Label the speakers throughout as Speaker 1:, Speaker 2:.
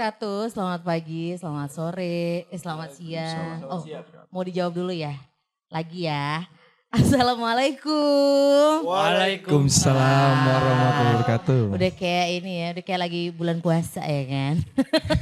Speaker 1: wabarakatuh. Selamat pagi, selamat sore, eh, selamat siang. Oh, mau dijawab dulu ya? Lagi ya. Assalamualaikum.
Speaker 2: Waalaikumsalam warahmatullahi wabarakatuh.
Speaker 1: Udah kayak ini ya, udah kayak lagi bulan puasa ya kan?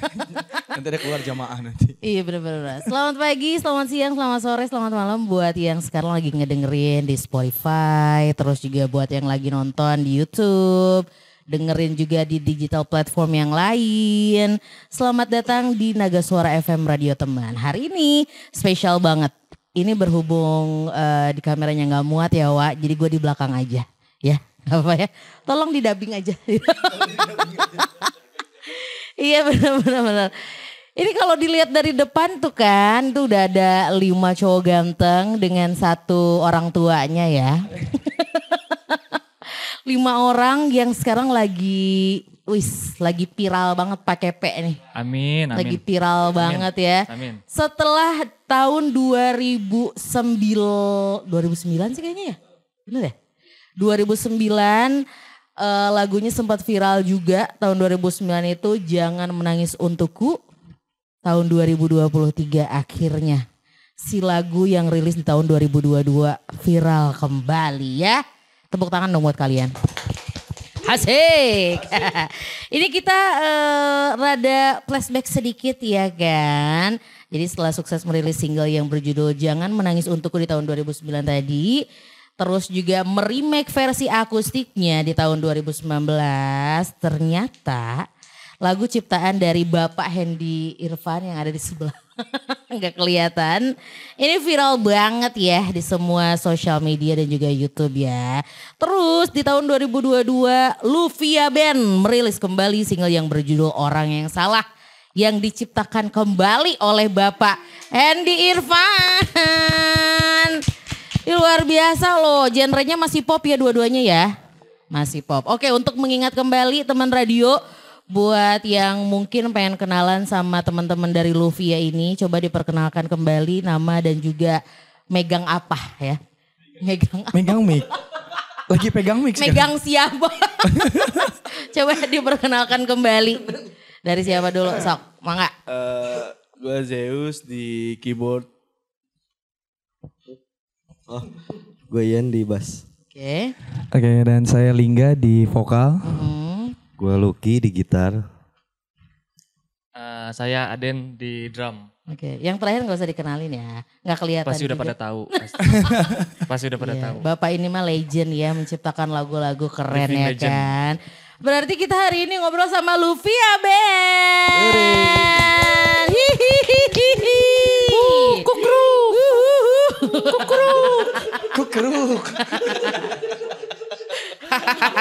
Speaker 2: Nanti ada keluar jamaah nanti.
Speaker 1: iya bener-bener. Selamat pagi, selamat siang, selamat sore, selamat malam buat yang sekarang lagi ngedengerin di Spotify. Terus juga buat yang lagi nonton di Youtube. Dengerin juga di digital platform yang lain. Selamat datang di Naga Suara FM Radio Teman. Hari ini spesial banget. Ini berhubung eh, di kameranya nggak muat ya Wak. Jadi gue di belakang aja ya. Apa ya. Tolong di dubbing aja. Iya benar-benar. Ini kalau dilihat dari depan tuh kan, tuh udah ada lima cowok ganteng dengan satu orang tuanya ya. lima orang yang sekarang lagi, wis, lagi viral banget pakai P nih.
Speaker 3: Amin, amin.
Speaker 1: Lagi viral banget ya.
Speaker 3: Amin.
Speaker 1: Setelah tahun 2009, 2009 sih kayaknya ya? Bener ya? 2009 eh, lagunya sempat viral juga tahun 2009 itu Jangan Menangis Untukku. Tahun 2023 akhirnya si lagu yang rilis di tahun 2022 viral kembali ya. Tepuk tangan dong buat kalian. Asik. Ini kita eh, rada flashback sedikit ya kan. Jadi setelah sukses merilis single yang berjudul Jangan Menangis Untukku di tahun 2009 tadi. Terus juga meremake versi akustiknya di tahun 2019. Ternyata lagu ciptaan dari Bapak Hendy Irfan yang ada di sebelah. Nggak kelihatan. Ini viral banget ya di semua sosial media dan juga YouTube ya. Terus di tahun 2022 Luvia Band merilis kembali single yang berjudul Orang Yang Salah yang diciptakan kembali oleh Bapak Hendy Irfan. Luar biasa loh, genrenya masih pop ya dua-duanya ya. Masih pop. Oke, untuk mengingat kembali teman radio buat yang mungkin pengen kenalan sama teman-teman dari Luvia ini, coba diperkenalkan kembali nama dan juga megang apa ya. Megang apa?
Speaker 2: Megang mic. Lagi pegang mic sekarang.
Speaker 1: Megang siapa? coba diperkenalkan kembali. Dari siapa dulu? Sok, mangga.
Speaker 4: Eh, gue Zeus di keyboard.
Speaker 5: Oh, gue Ian di bass.
Speaker 1: Oke.
Speaker 2: Oke dan saya Lingga di vokal.
Speaker 1: Hmm.
Speaker 5: Gue Lucky di gitar.
Speaker 3: Eh, saya Aden di drum.
Speaker 1: Oke, yang terakhir nggak usah dikenalin ya, nggak kelihatan.
Speaker 3: Pasti udah
Speaker 1: juga.
Speaker 3: pada tahu. Pasti, Pasti udah pada
Speaker 1: Iya,
Speaker 3: tahu.
Speaker 1: Bapak ini mah legend ya, menciptakan lagu-lagu keren
Speaker 3: Living
Speaker 1: ya
Speaker 3: legend.
Speaker 1: kan. Berarti kita hari ini ngobrol sama Luvia Band. Hihihihi.
Speaker 2: Kukruk.
Speaker 1: Kukruk.
Speaker 2: Kukruk.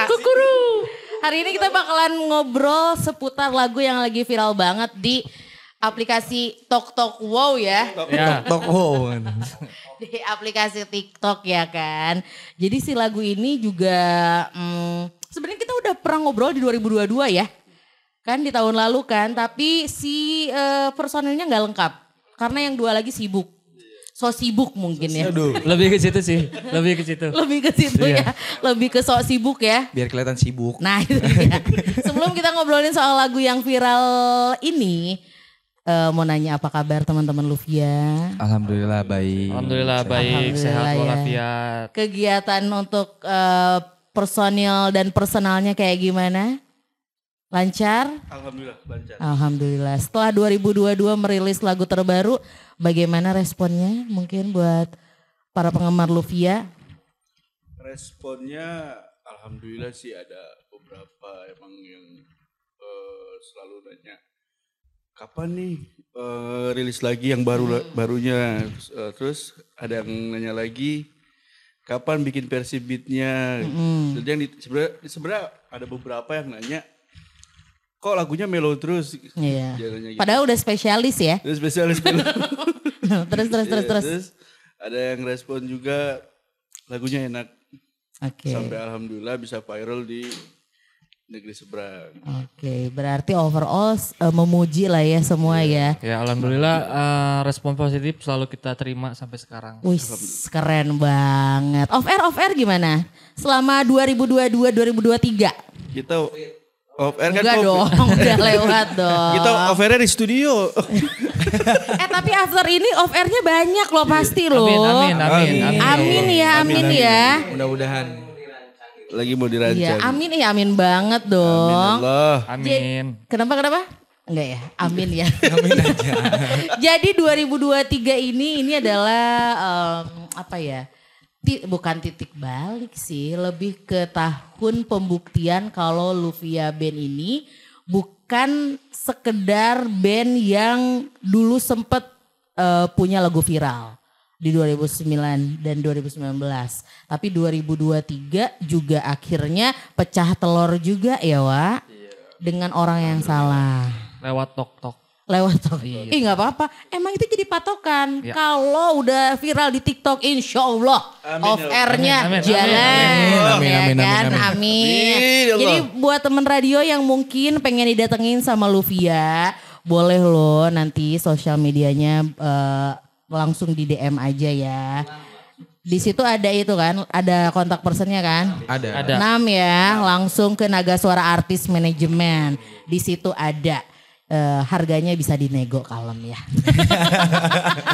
Speaker 1: Kukruk. Hari ini kita bakalan ngobrol seputar lagu yang lagi viral banget di aplikasi Tok Tok Wow ya.
Speaker 3: Ya,
Speaker 2: Tok wow.
Speaker 1: di aplikasi TikTok ya kan. Jadi si lagu ini juga hmm, sebenarnya kita udah pernah ngobrol di 2022 ya. Kan di tahun lalu kan, tapi si eh, personilnya nggak lengkap. Karena yang dua lagi sibuk. So sibuk mungkin ya.
Speaker 3: lebih ke situ sih. Lebih ke situ.
Speaker 1: Lebih ke situ ya. Lebih ke sok sibuk ya.
Speaker 2: Biar kelihatan sibuk.
Speaker 1: Nah itu dia. Sebelum kita ngobrolin soal lagu yang viral ini. eh, mau nanya apa kabar teman-teman Luvia.
Speaker 2: Alhamdulillah baik.
Speaker 3: Alhamdulillah baik,
Speaker 1: Alhamdulillah
Speaker 3: sehat
Speaker 1: ya.
Speaker 3: walafiat.
Speaker 1: kegiatan untuk eh, personil dan personalnya kayak gimana? Lancar?
Speaker 4: Alhamdulillah lancar.
Speaker 1: Alhamdulillah. Setelah 2022 merilis lagu terbaru, bagaimana responnya mungkin buat para penggemar Luvia?
Speaker 4: Responnya alhamdulillah sih ada beberapa emang yang eh, selalu nanya kapan nih eh, rilis lagi yang baru barunya? Eh, terus ada yang nanya lagi kapan bikin versi beatnya? Jadi yang sebenarnya sebenarnya ada beberapa yang nanya kok lagunya melo terus
Speaker 1: Iya.
Speaker 4: Gitu.
Speaker 1: Padahal udah spesialis ya.
Speaker 4: Terus spesialis melo.
Speaker 1: terus terus terus
Speaker 4: Iya,
Speaker 1: terus.
Speaker 4: ada yang respon juga lagunya enak
Speaker 1: Oke.
Speaker 4: sampai alhamdulillah bisa viral di negeri seberang.
Speaker 1: Oke, berarti overall eh, memuji lah ya semua ya.
Speaker 3: Ya alhamdulillah eh, respon positif selalu kita terima sampai sekarang.
Speaker 1: Wih, keren banget. Off air, off air gimana? Selama 2022 2023.
Speaker 4: Kita Off air kan
Speaker 1: Enggak dong, udah lewat dong.
Speaker 4: Kita off air di studio.
Speaker 1: Eh tapi after ini off airnya banyak loh pasti loh.
Speaker 3: Amin, amin, amin, amin.
Speaker 1: Amin ya, amin, ya.
Speaker 2: Mudah-mudahan.
Speaker 4: Lagi mau
Speaker 1: Iya,
Speaker 4: dirancang.
Speaker 1: amin ya, amin banget dong.
Speaker 4: Allah.
Speaker 3: Amin.
Speaker 1: Kenapa kenapa? Enggak ya, amin ya. amin aja. Jadi 2023 ini ini adalah em, apa ya? Ti- bukan titik balik sih, lebih ke tahun pembuktian kalau Luvia Band ini bukan sekedar band yang dulu sempet eh, punya lagu viral di 2009 dan 2019. Tapi 2023 juga akhirnya pecah telur juga ya, Wak. Dengan orang yang salah
Speaker 3: Lewat tok-tok.
Speaker 1: Lewat tok. Ih nggak apa-apa. Emang itu jadi patokan.
Speaker 3: Ya.
Speaker 1: Kalau udah viral di TikTok, insya Allah off airnya
Speaker 3: Amin, amin,
Speaker 1: jalan.
Speaker 2: amin,
Speaker 1: ya
Speaker 2: amin, amin,
Speaker 1: kan?
Speaker 2: amin,
Speaker 1: Amin.
Speaker 4: Amin, ya.
Speaker 1: Jadi buat temen radio yang mungkin pengen didatengin sama Luvia, boleh loh nanti sosial medianya eh, langsung di DM aja ya. Di situ ada itu kan, ada kontak personnya kan?
Speaker 2: Ada.
Speaker 3: Ada.
Speaker 1: 6 ya, langsung ke Naga Suara Artis Manajemen. Di situ ada eh, harganya bisa dinego kalem ya.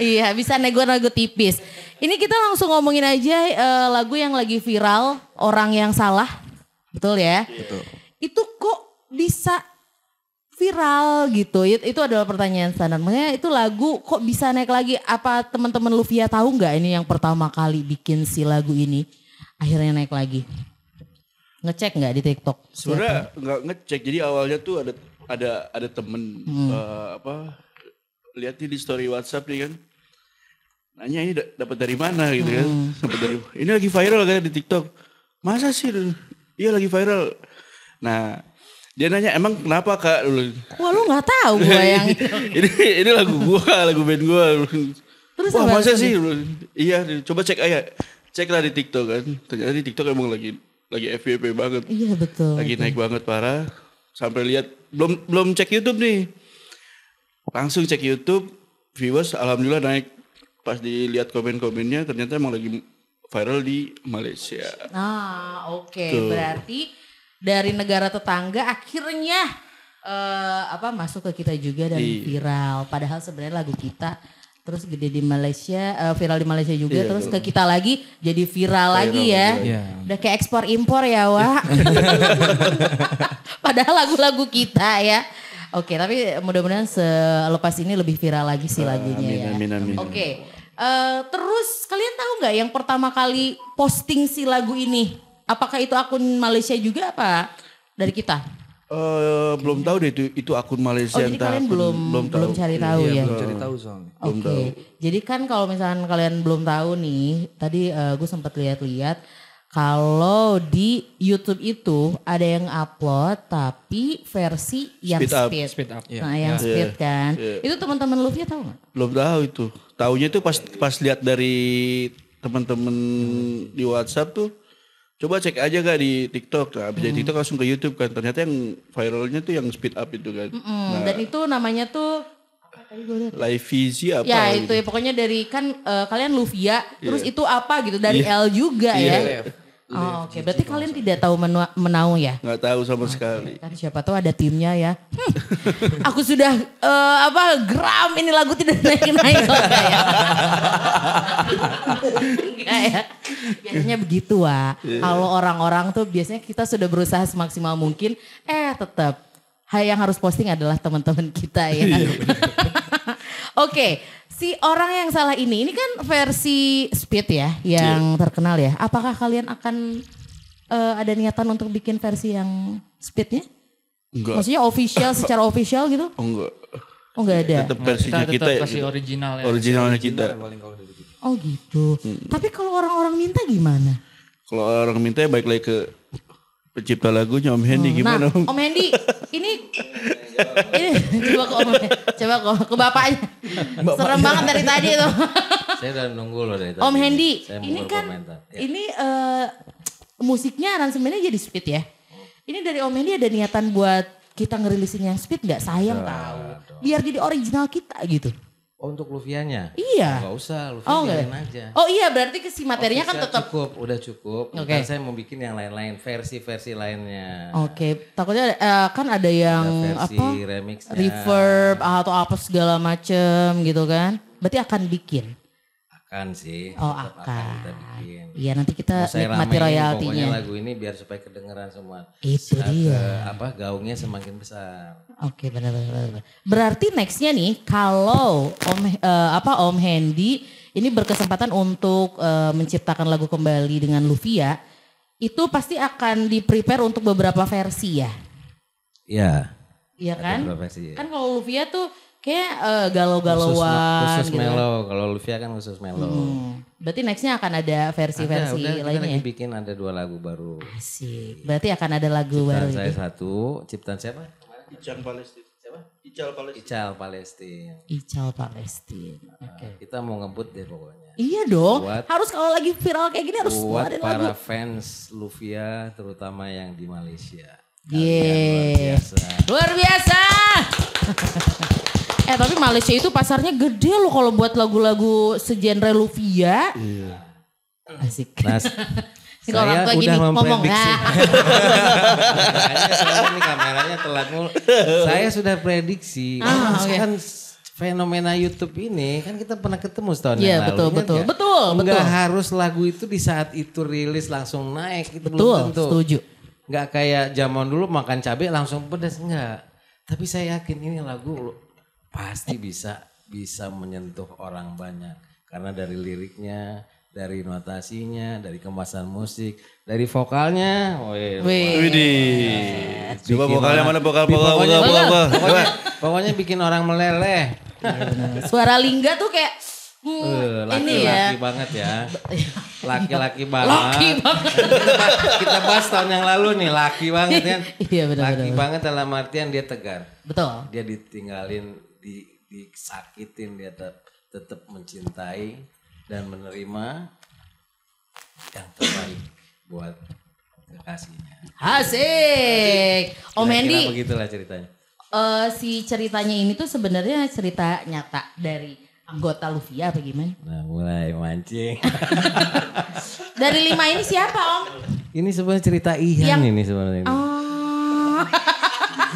Speaker 1: iya, bisa nego-nego tipis. Ini kita langsung ngomongin aja eh, lagu yang lagi viral, orang yang salah. Betul ya? Betul. Itu kok bisa viral gitu? It- Itu adalah pertanyaan standar. Makanya itu lagu kok bisa naik lagi? Apa teman-teman Luvia tahu nggak ini yang pertama kali bikin si lagu ini akhirnya naik lagi? Ngecek nggak di TikTok?
Speaker 4: Sebenarnya nggak ngecek. Jadi awalnya tuh ada ada ada temen eh, apa lihat nih di story WhatsApp nih kan. Nanya ini da- dapat dari mana gitu kan. Dapat dari ini lagi viral kan di TikTok. Masa sih? Iya lagi viral. Nah, dia nanya emang kenapa Kak?
Speaker 1: Wah lu nggak tahu gue yang
Speaker 4: ini ini lagu gua, lagu band gua.
Speaker 1: Terus
Speaker 4: Wah masa
Speaker 1: alasannya?
Speaker 4: sih? Iya, coba cek aja. Cek lah di TikTok kan. Ternyata di TikTok emang lagi lagi FYP banget.
Speaker 1: Iya betul.
Speaker 4: Lagi naik banget parah. Sampai lihat belum belum cek YouTube nih. Langsung cek YouTube, viewers alhamdulillah naik. Pas dilihat komen-komennya ternyata emang lagi viral di Malaysia.
Speaker 1: Nah, oke.
Speaker 4: Tuh.
Speaker 1: Berarti dari negara tetangga akhirnya eh, apa masuk ke kita juga dan
Speaker 4: Iya.
Speaker 1: viral. Padahal sebenarnya lagu kita terus gede di Malaysia, eh, viral di Malaysia juga,
Speaker 4: Iya,
Speaker 1: terus ke kita lagi jadi viral, lagi ya.
Speaker 2: Iya.
Speaker 1: Udah kayak ekspor impor ya, Wak. Padahal lagu-lagu kita ya. Oke, tapi mudah-mudahan selepas ini lebih viral lagi sih lagunya
Speaker 4: amin,
Speaker 1: ya.
Speaker 4: amin, amin.
Speaker 1: Oke, eh, terus kalian tahu nggak yang pertama kali posting si lagu ini? Apakah itu akun Malaysia juga apa dari kita?
Speaker 4: Eh, belum tahu deh itu itu akun Malaysia
Speaker 1: Oh, jadi
Speaker 4: entah
Speaker 1: kalian
Speaker 4: akun-
Speaker 1: belum belum,
Speaker 4: tahu.
Speaker 1: cari tahu ya?
Speaker 2: Belum cari tahu soalnya.
Speaker 1: Oke, jadi kan kalau misalnya kalian belum tahu nih, tadi gue sempat lihat-lihat kalau di YouTube itu ada yang upload tapi versi yang
Speaker 4: Speed up.
Speaker 1: speed.
Speaker 3: Speed up.
Speaker 1: Nah, yang speed kan. Itu teman-teman Luvia tahu nggak?
Speaker 4: Belum tahu itu. Taunya itu pas pas lihat dari teman-teman di WhatsApp tuh coba cek aja gak di TikTok. Nah, habis dari
Speaker 1: Hmm.
Speaker 4: TikTok langsung ke YouTube kan. Ternyata yang viralnya tuh yang speed up itu kan.
Speaker 1: Hmm, dan itu namanya tuh
Speaker 4: Live Visi apa
Speaker 1: ya
Speaker 4: gitu.
Speaker 1: itu ya pokoknya dari kan eh, kalian Luvia, terus itu apa gitu dari L juga ya. Oh, Oke, berarti kalian tidak tahu menu- menau ya?
Speaker 4: Nggak tahu sama sekali.
Speaker 1: Kan siapa tahu ada timnya ya. Hmm, aku sudah eh, apa gram ini lagu tidak naik-naik kok ya. Ya. Biasanya begitu Wak. Kalau orang-orang tuh biasanya kita sudah berusaha semaksimal mungkin eh tetap yang harus posting adalah teman-teman kita ya. Oke, si orang yang salah ini ini kan versi speed ya yang terkenal ya. Apakah kalian akan eh, ada niatan untuk bikin versi yang speednya?
Speaker 4: Enggak.
Speaker 1: Maksudnya official secara official gitu?
Speaker 4: Oh, enggak.
Speaker 1: Oh nggak ada.
Speaker 4: Tetap versinya
Speaker 3: Kita
Speaker 4: kita,
Speaker 3: tetap
Speaker 4: ya.
Speaker 3: versi
Speaker 4: gitu.
Speaker 3: original ya.
Speaker 4: Originalnya kita.
Speaker 1: Oh gitu. Tapi kalau orang-orang minta gimana?
Speaker 4: Kalau orang minta ya baik lagi ke pencipta lagunya Om Hendy gimana
Speaker 1: nah,
Speaker 4: Om?
Speaker 1: Om Hendy, ini ini coba ke Om, coba ke, ke bapaknya. Serem banget dari tadi tuh.
Speaker 6: Saya udah nunggu loh dari tadi.
Speaker 1: Om Hendy, ini kan.
Speaker 6: Ya.
Speaker 1: ini eh, musiknya aransemennya jadi speed ya. Ini dari Om Hendy ada niatan buat kita ngerilisin yang speed nggak sayang tahu. Biar jadi original kita gitu.
Speaker 6: Oh untuk Luvianya?
Speaker 1: Iya.
Speaker 6: Gak usah, Luvia
Speaker 1: Oh, enggak.
Speaker 6: aja.
Speaker 1: Oh iya berarti ke si materinya kan
Speaker 6: Official
Speaker 1: tetap
Speaker 6: cukup, udah cukup.
Speaker 1: Oke.
Speaker 6: Ntar saya mau bikin yang lain-lain, versi-versi lainnya.
Speaker 1: Oke, takutnya eh, kan ada yang
Speaker 6: Ada versi
Speaker 1: apa?
Speaker 6: remixnya.
Speaker 1: Reverb atau apa segala macem gitu kan. Berarti akan bikin.
Speaker 6: Akan sih.
Speaker 1: Oh,
Speaker 6: tetap
Speaker 1: akan.
Speaker 6: kita bikin.
Speaker 1: Iya, nanti kita
Speaker 6: Mau saya
Speaker 1: nikmati royaltinya.
Speaker 6: Lagu ini biar supaya kedengeran semua.
Speaker 1: Itu
Speaker 6: Sa-
Speaker 1: dia.
Speaker 6: ke- apa gaungnya semakin besar.
Speaker 1: Oke, benar benar benar. Berarti nextnya nih kalau Om eh, apa Om Hendy ini berkesempatan untuk eh, menciptakan lagu kembali dengan Luvia, itu pasti akan di prepare untuk beberapa versi ya.
Speaker 6: Iya.
Speaker 1: Iya kan?
Speaker 6: versi, ya.
Speaker 1: Kan kalau Luvia tuh kayak eh,
Speaker 6: Khusus,
Speaker 1: galau-galauan
Speaker 6: khusus
Speaker 1: gitu. kan.
Speaker 6: mellow. Kalau Luvia kan khusus mellow.
Speaker 1: Hmm. Berarti nextnya akan ada
Speaker 6: Ada,
Speaker 1: versi-versi
Speaker 6: udah kita
Speaker 1: lainnya
Speaker 6: lagi
Speaker 1: ya?
Speaker 6: bikin ada dua lagu baru.
Speaker 1: Asik. Berarti akan ada lagu baru.
Speaker 6: Ciptaan saya
Speaker 1: gitu.
Speaker 6: satu, ciptaan siapa?
Speaker 4: Icang Palestina. Siapa? Ical Palestina.
Speaker 6: Ical Palestina.
Speaker 1: Ical Palestina. Oke.
Speaker 6: Kita mau ngebut deh pokoknya.
Speaker 1: Iya dong.
Speaker 6: Buat-
Speaker 1: harus kalau lagi viral kayak gini harus
Speaker 6: Buat para
Speaker 1: lagu.
Speaker 6: fans Luvia terutama yang di Malaysia.
Speaker 1: Yeay.
Speaker 6: Biasa.
Speaker 1: Luar biasa. eh tapi Malaysia itu pasarnya gede loh kalau buat lagu-lagu segenre Luvia. Asik.
Speaker 6: Nah,
Speaker 1: Ini kalau orang
Speaker 6: saya
Speaker 1: tua
Speaker 6: udah
Speaker 1: gini ngomong. "Ah."
Speaker 6: Sekarang ini kameranya telat mulu. Saya sudah prediksi.
Speaker 1: Ah,
Speaker 6: Kan
Speaker 1: oke.
Speaker 6: kan fenomena YouTube ini kan kita pernah ketemu setahun
Speaker 1: Iya,
Speaker 6: yang lalu.
Speaker 1: betul, betul. Betul,
Speaker 6: Nggak
Speaker 1: betul.
Speaker 6: harus lagu itu di saat itu rilis langsung naik. Itu
Speaker 1: Betul,
Speaker 6: belum tentu.
Speaker 1: setuju.
Speaker 6: Nggak kayak zaman dulu makan cabai langsung pedas enggak. Tapi saya yakin ini lagu pasti bisa bisa menyentuh orang banyak karena dari liriknya, dari notasinya, dari kemasan musik, dari vokalnya. Wih.
Speaker 4: Coba vokalnya mana vokal vokal
Speaker 6: pokoknya,
Speaker 4: vokal vokal.
Speaker 6: Pokoknya, pokoknya bikin orang meleleh.
Speaker 1: Suara Lingga tuh kayak hmm,
Speaker 6: Eh,
Speaker 1: ini ya.
Speaker 6: Laki-laki banget ya. Laki-laki banget.
Speaker 1: Laki banget.
Speaker 6: kita, bahas, kita bahas tahun yang lalu nih, laki banget kan.
Speaker 1: Iya, benar,
Speaker 6: Laki
Speaker 1: benar.
Speaker 6: banget dalam artian dia tegar.
Speaker 1: Betul.
Speaker 6: Dia ditinggalin, di, disakitin, dia tetap, tetap mencintai dan menerima yang terbaik buat kekasihnya.
Speaker 1: Asik. Om Hendy,
Speaker 6: begitulah ceritanya.
Speaker 1: eh, si ceritanya ini tuh sebenarnya cerita nyata dari anggota Luvia apa gimana?
Speaker 6: Nah mulai mancing.
Speaker 1: Dari lima ini siapa Om?
Speaker 6: ini sebenarnya cerita Ian
Speaker 1: Yang-
Speaker 6: ini sebenarnya. ini.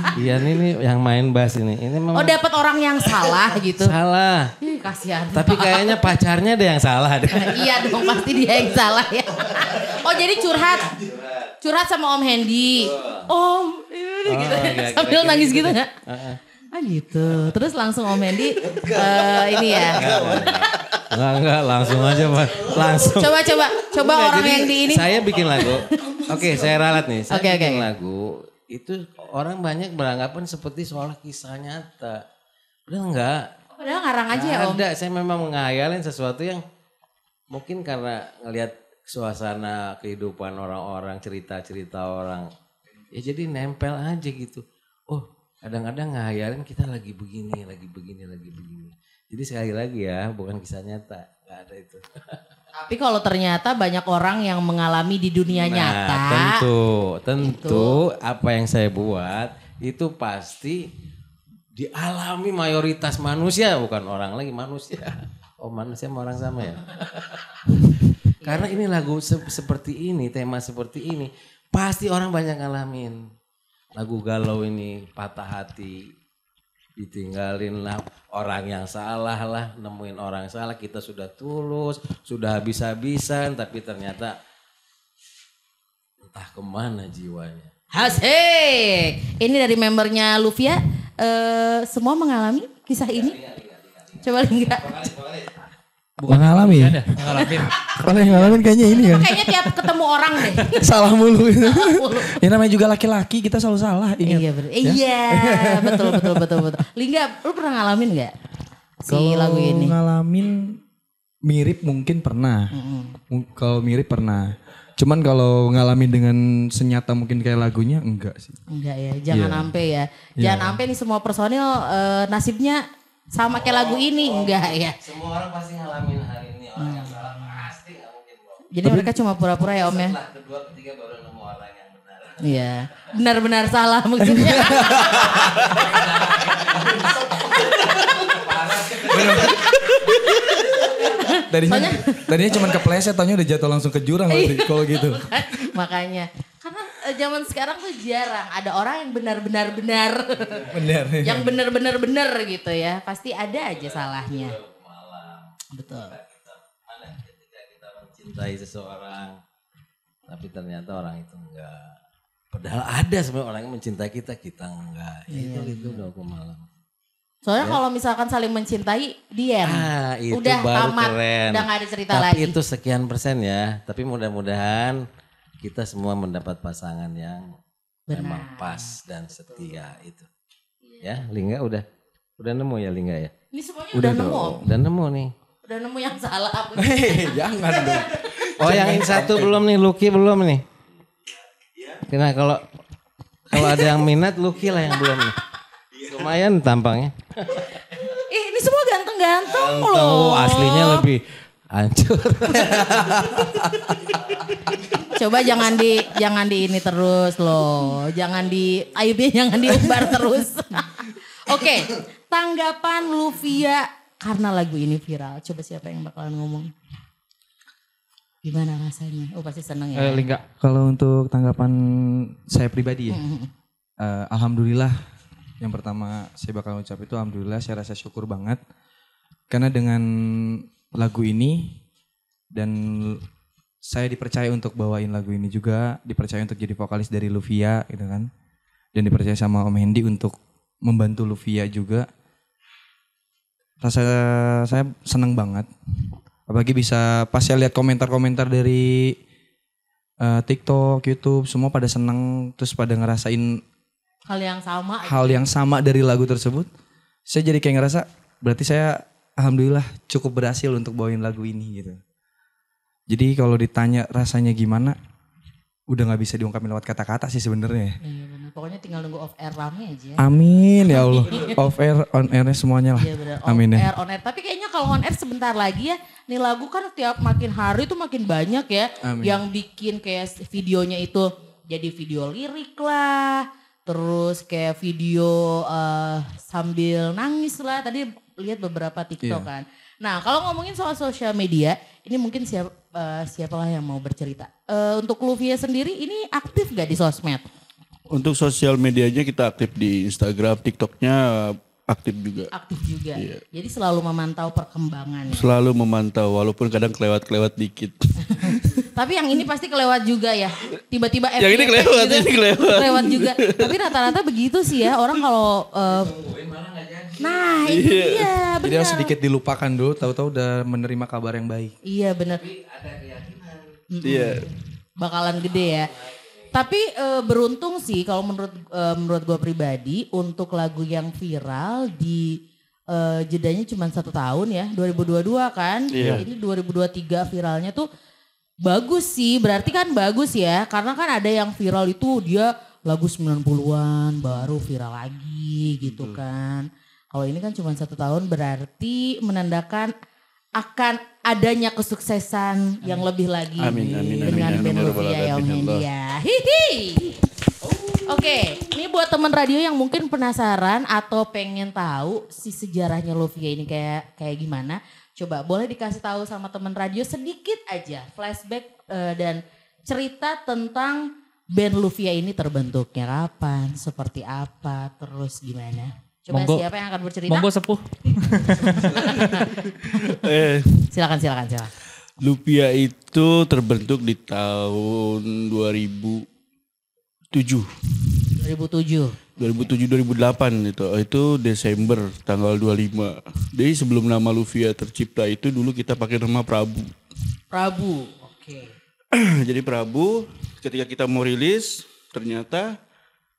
Speaker 1: Oh,
Speaker 6: Ian ini yang main bass ini. Ini memang
Speaker 1: oh dapat orang yang salah gitu.
Speaker 6: salah.
Speaker 1: Ih, kasihan.
Speaker 6: Tapi kayaknya pacarnya ada yang salah deh.
Speaker 1: iya dong pasti dia yang salah ya. Oh jadi curhat. Curhat sama Om Hendy. Om, ini gitu.
Speaker 6: iya,
Speaker 1: Sambil
Speaker 6: kira-kira
Speaker 1: nangis
Speaker 6: gitu
Speaker 1: gitu nggak? Ah gitu. Terus langsung Om Hendy eh, ini ya.
Speaker 6: Enggak enggak langsung aja Pak. Langsung.
Speaker 1: Coba coba coba
Speaker 6: Enggak,
Speaker 1: orang yang di ini.
Speaker 6: Saya bikin lagu. Oke, saya ralat nih. Saya
Speaker 1: oke,
Speaker 6: bikin
Speaker 1: oke.
Speaker 6: lagu itu orang banyak beranggapan seperti seolah kisah nyata. Udah enggak.
Speaker 1: Padahal ngarang aja ya Om.
Speaker 6: ada, saya memang menghayalin sesuatu yang mungkin karena ngelihat suasana kehidupan orang-orang, cerita-cerita orang. Ya jadi nempel aja gitu. Oh, kadang-kadang ngehayalin kita lagi begini, lagi begini, lagi begini. Jadi sekali lagi ya, bukan kisah nyata. Gak ada itu.
Speaker 1: Tapi kalau ternyata banyak orang yang mengalami di dunia
Speaker 6: Nah,
Speaker 1: nyata.
Speaker 6: tentu, tentu apa yang saya buat itu pasti dialami mayoritas manusia, bukan orang lagi manusia. Oh manusia sama orang sama ya. Karena ini lagu se- seperti ini, tema seperti ini, pasti orang banyak ngalamin. Lagu galau ini, patah hati, ditinggalin lah orang yang salah lah, nemuin orang salah, kita sudah tulus, sudah habis-habisan, tapi ternyata entah ke mana jiwanya.
Speaker 1: Asik. Ini dari membernya Luvia. eh, semua mengalami kisah ini? Coba enggak.
Speaker 2: Bukan ngalami ya?
Speaker 3: Ada ngalamin.
Speaker 2: Kalau yang ngalamin kayaknya ini kan.
Speaker 1: Kayaknya tiap ketemu orang deh.
Speaker 2: salah mulu gitu. ya namanya juga laki-laki kita selalu salah. Ingat.
Speaker 1: Iya betul. Iya, betul betul betul betul. Lingga, lu pernah ngalamin nggak si
Speaker 2: Kalau
Speaker 1: lagu ini?
Speaker 2: ngalamin mirip mungkin pernah. Mung- Kalau mirip pernah. Cuman kalau ngalamin dengan senyata mungkin kayak lagunya enggak sih.
Speaker 1: Enggak ya, jangan
Speaker 2: Iya.
Speaker 1: sampai ya. Jangan sampai nih semua personil eh, nasibnya sama kayak lagu ini, enggak ya.
Speaker 6: Semua orang pasti ngalamin hari ini orang yang salah pasti nggak mungkin bro.
Speaker 1: Jadi mereka cuma pura-pura ya Om ya.
Speaker 6: Setelah kedua ketiga baru nemu orang yang benar.
Speaker 1: Iya, benar-benar salah maksudnya.
Speaker 2: Tadinya, tadinya cuma kepleset, taunya udah jatuh langsung ke jurang berarti kalau gitu.
Speaker 1: Makanya. Karena eh, zaman sekarang tuh jarang ada orang yang benar-benar benar.
Speaker 2: Bener.
Speaker 1: yang benar-benar benar gitu ya. Pasti ada aja salahnya. Betul.
Speaker 6: Ketika kita mencintai seseorang, tapi ternyata orang itu enggak. Padahal ada sebenarnya orang yang mencintai kita, kita enggak. Itu itu udah aku malam.
Speaker 1: Soalnya kalau misalkan saling mencintai, diam.
Speaker 6: Ah, itu
Speaker 1: udah
Speaker 6: baru
Speaker 1: tamat,
Speaker 6: keren.
Speaker 1: udah gak ada cerita
Speaker 6: Tapi
Speaker 1: lagi.
Speaker 6: itu sekian persen ya. Tapi mudah-mudahan kita semua mendapat pasangan yang memang pas dan setia itu. Ya, Lingga udah udah nemu ya Lingga ya.
Speaker 1: Ini semuanya udah, nemu.
Speaker 6: Udah nemu nih.
Speaker 1: Udah nemu yang salah.
Speaker 2: Hei, jangan dong.
Speaker 6: Oh yang ini satu belum nih, Lucky belum nih. Karena kalau kalau ada yang minat Lucky lah yang belum nih. Lumayan tampangnya.
Speaker 1: Ih, ini semua ganteng-ganteng loh.
Speaker 6: aslinya lebih hancur.
Speaker 1: Coba jangan di jangan di ini terus loh. Jangan di aibnya jangan diumbar terus. Oke, tanggapan Luvia karena lagu ini viral. Coba siapa yang bakalan ngomong? Gimana rasanya? Oh pasti seneng ya.
Speaker 3: Eh, Lingga.
Speaker 2: Kalau untuk tanggapan saya pribadi ya, eh, alhamdulillah. Yang pertama saya bakal ucap itu alhamdulillah saya rasa syukur banget karena dengan lagu ini dan saya dipercaya untuk bawain lagu ini juga, dipercaya untuk jadi vokalis dari Luvia gitu kan. Dan dipercaya sama Om Hendy untuk membantu Luvia juga. Rasa saya senang banget. Apalagi bisa pas saya lihat komentar-komentar dari eh, TikTok, YouTube, semua pada senang terus pada ngerasain
Speaker 1: Hal yang sama.
Speaker 2: hal yang sama dari lagu tersebut. Saya jadi kayak ngerasa berarti saya alhamdulillah cukup berhasil untuk bawain lagu ini gitu. Jadi kalau ditanya rasanya gimana, udah nggak bisa diungkapin lewat kata-kata sih sebenarnya.
Speaker 1: Iya benar. Pokoknya tinggal nunggu off air rame aja.
Speaker 2: Amin ya Allah. Off air, on airnya semuanya lah.
Speaker 1: Iya benar.
Speaker 2: Amin ya.
Speaker 1: air, on air. Tapi kayaknya kalau on air sebentar lagi ya, nih lagu kan tiap makin hari tuh makin banyak ya,
Speaker 2: Amin.
Speaker 1: yang bikin kayak videonya itu jadi video lirik lah, terus kayak video eh, sambil nangis lah. Tadi lihat beberapa TikTok
Speaker 2: Iya.
Speaker 1: kan. Nah kalau ngomongin soal sosial media, ini mungkin siapa eh, siapalah yang mau bercerita. Eh, untuk Luvia sendiri ini aktif gak di sosmed?
Speaker 4: Untuk sosial medianya kita aktif di Instagram, TikToknya aktif juga.
Speaker 1: Aktif juga.
Speaker 2: Iya.
Speaker 1: Jadi selalu memantau perkembangan. ya.
Speaker 4: Selalu memantau walaupun kadang kelewat-kelewat dikit.
Speaker 1: Tapi yang ini pasti kelewat juga ya. Tiba-tiba
Speaker 4: Yang ini
Speaker 1: FYP
Speaker 4: kelewat, ini kelewat.
Speaker 1: Kelewat juga. Tapi rata-rata begitu sih ya. Orang kalau eh, Nah, itu dia,
Speaker 2: Jadi
Speaker 1: benar.
Speaker 2: harus sedikit dilupakan dulu, tahu-tahu udah menerima kabar yang baik.
Speaker 1: Iya, benar.
Speaker 4: Iya.
Speaker 1: Bakalan gede ya. Tapi eh, beruntung sih kalau menurut eh, menurut gue pribadi untuk lagu yang viral di eh, jedanya cuma satu tahun ya 2022 kan
Speaker 4: Iya.
Speaker 1: ini 2023 viralnya tuh bagus sih berarti kan bagus ya. Karena kan ada yang viral itu dia lagu 90-an baru viral lagi gitu kan. Kalau ini kan cuma satu tahun berarti menandakan akan adanya kesuksesan yang lebih lagi
Speaker 4: Amin, amin, amin,
Speaker 1: dengan
Speaker 4: amin,
Speaker 1: band Luvia ya Om
Speaker 4: Alamin,
Speaker 1: Hendy
Speaker 4: Allah.
Speaker 1: ya. Hihi. Oke, ini buat teman radio yang mungkin penasaran atau pengen tahu si sejarahnya Luvia ini kayak kayak gimana, coba boleh dikasih tahu sama teman radio sedikit aja flashback eh, dan cerita tentang band Luvia ini terbentuknya kapan, seperti apa, terus gimana. Coba
Speaker 3: Monggo.
Speaker 1: siapa yang akan bercerita?
Speaker 3: Monggo sepuh.
Speaker 4: Eh,
Speaker 1: Silakan, silakan, silakan.
Speaker 4: Lupia itu terbentuk di tahun 2007.
Speaker 1: 2007.
Speaker 4: 2007 2008 itu itu Desember tanggal 25. Jadi sebelum nama Luvia tercipta itu dulu kita pakai nama Prabu.
Speaker 1: Prabu. Oke.
Speaker 4: Jadi Prabu ketika kita mau rilis ternyata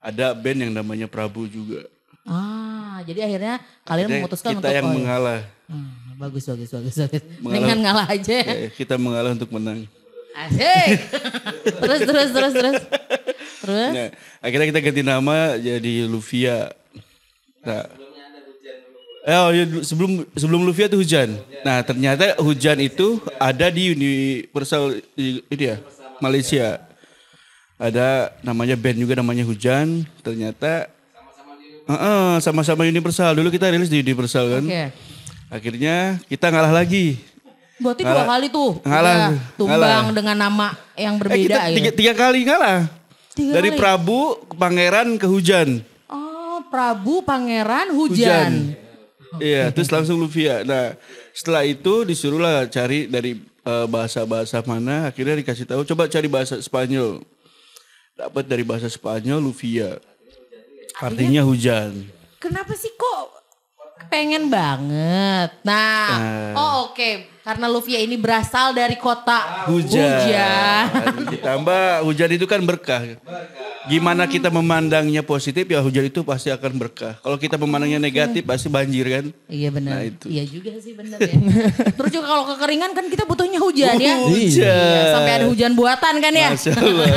Speaker 4: ada band yang namanya Prabu juga.
Speaker 1: Ah, jadi akhirnya kalian
Speaker 4: Jadi
Speaker 1: memutuskan
Speaker 4: kita
Speaker 1: untuk
Speaker 4: yang
Speaker 1: oh, ya.
Speaker 4: mengalah.
Speaker 1: Hmm, bagus bagus bagus bagus.
Speaker 4: Mengalah.
Speaker 1: Dengan ngalah aja. Ya,
Speaker 4: kita mengalah untuk menang.
Speaker 1: Asik. terus terus terus terus. Terus?
Speaker 4: Nah, akhirnya kita ganti nama jadi Luvia. Nah, Eh, oh, iya, dulu- sebelum sebelum Luvia itu hujan. Nah, ternyata hujan itu ada di Universal di- ini ya, Malaysia. Ada namanya band juga namanya Hujan. Ternyata sama-sama sama-sama Universal. Dulu kita rilis di Universal kan.
Speaker 1: Oke.
Speaker 4: Akhirnya kita ngalah lagi.
Speaker 1: Berarti dua kali tuh.
Speaker 4: Ngalah,
Speaker 1: Udah tumbang
Speaker 4: ngalah.
Speaker 1: dengan nama yang
Speaker 4: Eh,
Speaker 1: berbeda
Speaker 4: kita
Speaker 1: ya.
Speaker 4: tiga, tiga kali ngalah.
Speaker 1: Tiga
Speaker 4: Dari
Speaker 1: kali?
Speaker 4: Prabu Pangeran ke Hujan.
Speaker 1: Oh, Prabu, Pangeran, Hujan.
Speaker 4: Iya, terus langsung Luvia. Nah, setelah itu disuruhlah cari dari eh, bahasa-bahasa mana. Akhirnya dikasih tahu, coba cari bahasa Spanyol. Dapat dari bahasa Spanyol Luvia. Artinya hujan.
Speaker 1: Kenapa sih kok pengen banget? Nah,
Speaker 4: Ah.
Speaker 1: oh oke. Karena Luvia ini berasal dari kota
Speaker 4: Hujan.
Speaker 1: Hujan.
Speaker 4: Ditambah hujan itu kan berkah. Gimana kita memandangnya positif ya hujan itu pasti akan berkah. Kalau kita memandangnya negatif pasti banjir kan.
Speaker 1: Iya benar.
Speaker 4: Nah, itu.
Speaker 1: Iya juga sih benar ya. Terus juga kalau kekeringan kan kita butuhnya hujan ya.
Speaker 4: Hujan.
Speaker 1: Iya, sampai ada hujan buatan kan ya.
Speaker 4: Masya Allah.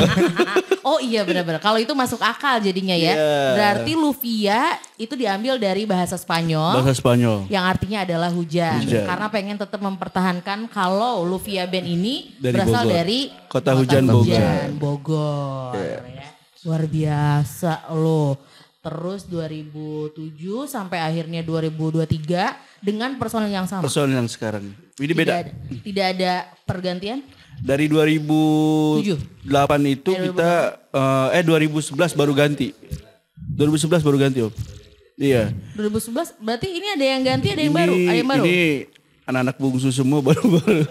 Speaker 1: oh iya benar-benar. Kalau itu masuk akal jadinya ya.
Speaker 4: Iya.
Speaker 1: Berarti Luvia itu diambil dari bahasa Spanyol.
Speaker 4: Bahasa Spanyol.
Speaker 1: yang artinya adalah hujan.
Speaker 4: Hujan.
Speaker 1: Karena pengen tetap mempertahankan kalau Luvia Band ini
Speaker 4: Dari
Speaker 1: berasal
Speaker 4: Bogor.
Speaker 1: dari
Speaker 4: Kota hujan Bogor.
Speaker 1: Bogor, ya. Luar biasa loh. Terus 2007 sampai akhirnya 2023 dengan personel yang sama.
Speaker 4: Personil yang sekarang. Ini
Speaker 1: Tidak
Speaker 4: beda.
Speaker 1: ada, tidak ada pergantian?
Speaker 4: Dari 2008 itu
Speaker 1: Eh,
Speaker 4: kita eh, eh 2011 baru ganti. 2011 baru ganti Om. Iya.
Speaker 1: 2011 berarti ini ada yang ganti, ada yang baru,
Speaker 4: Ini-
Speaker 1: ada yang baru.
Speaker 4: Ini anak-anak bungsu semua baru-baru.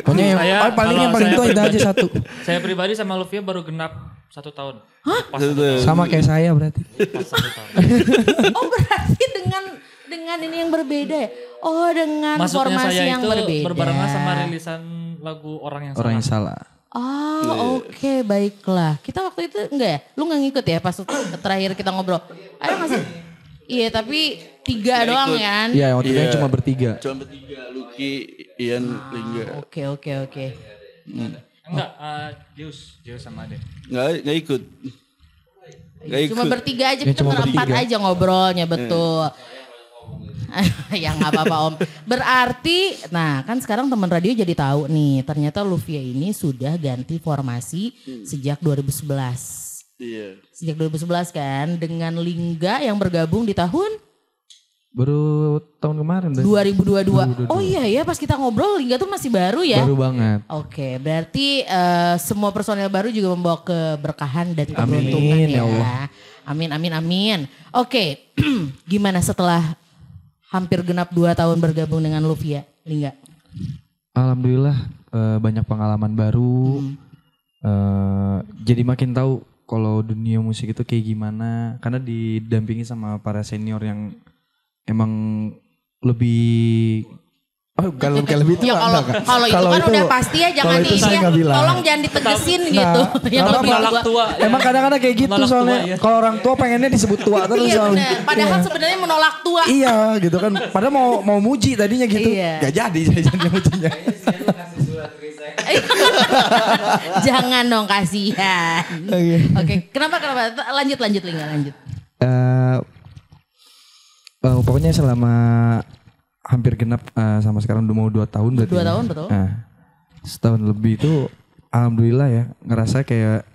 Speaker 7: Pokoknya yang
Speaker 3: Saya-
Speaker 7: paling paling yang paling tua itu aja satu.
Speaker 3: Saya pribadi sama Luvia baru genap satu tahun. Pas satu tahun.
Speaker 7: Sama kayak saya berarti.
Speaker 3: Pas satu tahun.
Speaker 1: Oh berarti dengan dengan ini yang berbeda ya? Oh dengan
Speaker 3: Masuknya
Speaker 1: formasi
Speaker 3: saya
Speaker 1: yang
Speaker 3: itu
Speaker 1: berbeda.
Speaker 3: berbarengan sama rilisan lagu orang yang
Speaker 2: Orang
Speaker 3: salah.
Speaker 2: yang salah.
Speaker 1: Oh oke baiklah. Kita waktu itu enggak ya? Lu nggak ngikut ya pas terakhir kita ngobrol? Ada sih? Iya tapi tiga doang kan?
Speaker 2: Iya, waktu itu kan cuma bertiga.
Speaker 4: Cuma bertiga, Lucky, Ian, Lingga.
Speaker 1: Oke oke oke.
Speaker 3: Enggak, uh, Zeus, Zeus sama Ade.
Speaker 4: Nggak, nggak ikut. Nggak ikut.
Speaker 1: Cuma bertiga aja
Speaker 7: Ya,
Speaker 1: kita
Speaker 7: cuma
Speaker 1: berempat
Speaker 7: bertiga.
Speaker 1: aja ngobrolnya betul. ya nggak apa-apa om. Berarti, nah kan sekarang teman radio jadi tahu nih, ternyata Luvia ini sudah ganti formasi sejak 2011.
Speaker 4: Iya.
Speaker 1: Sejak 2011 kan, dengan Lingga yang bergabung di tahun
Speaker 2: Baru tahun kemarin udah.
Speaker 1: 2022. Oh iya ya, pas kita ngobrol Lingga tuh masih baru ya.
Speaker 2: Baru banget.
Speaker 1: Oke, berarti eh, semua personel baru juga membawa keberkahan dan keberuntungan
Speaker 2: Amin,
Speaker 1: ya.
Speaker 2: ya Allah.
Speaker 1: Amin, amin, amin. Oke, gimana setelah hampir genap dua tahun bergabung dengan Luvia, Lingga?
Speaker 2: Alhamdulillah eh, banyak pengalaman baru. Eh, jadi makin tahu kalau dunia musik itu kayak gimana. Karena didampingi sama para senior yang emang lebih
Speaker 7: Oh, kalau bukan lebih tua
Speaker 1: Ya kalau
Speaker 7: enggak,
Speaker 1: kalau itu
Speaker 7: Kalau
Speaker 1: kan
Speaker 7: itu-
Speaker 1: udah pasti ya jangan
Speaker 7: kalau itu
Speaker 1: di
Speaker 7: saya
Speaker 1: ya.
Speaker 7: bilang.
Speaker 1: Tolong jangan ditegesin gitu. yang
Speaker 7: kalau
Speaker 1: lebih tua.
Speaker 3: tua.
Speaker 7: Emang kadang-kadang kayak gitu
Speaker 3: Menolak tua,
Speaker 7: soalnya
Speaker 3: iya.
Speaker 7: kalau orang tua pengennya disebut tua terus
Speaker 1: Iya
Speaker 7: soalnya.
Speaker 1: Padahal sebenarnya menolak tua.
Speaker 7: Iya gitu kan. Padahal mau mau muji tadinya gitu.
Speaker 1: Iya.
Speaker 7: Gak jadi jadi mujinya.
Speaker 1: jangan dong kasihan.
Speaker 7: Oke.
Speaker 1: Oke, kenapa kenapa? Lanjut lanjut Lingga lanjut.
Speaker 2: Eh, eh, pokoknya selama hampir genap eh, sama sekarang udah mau dua tahun berarti.
Speaker 1: Dua
Speaker 2: ya.
Speaker 1: tahun, betul.
Speaker 2: Nah, setahun lebih itu alhamdulillah ya ngerasa kayak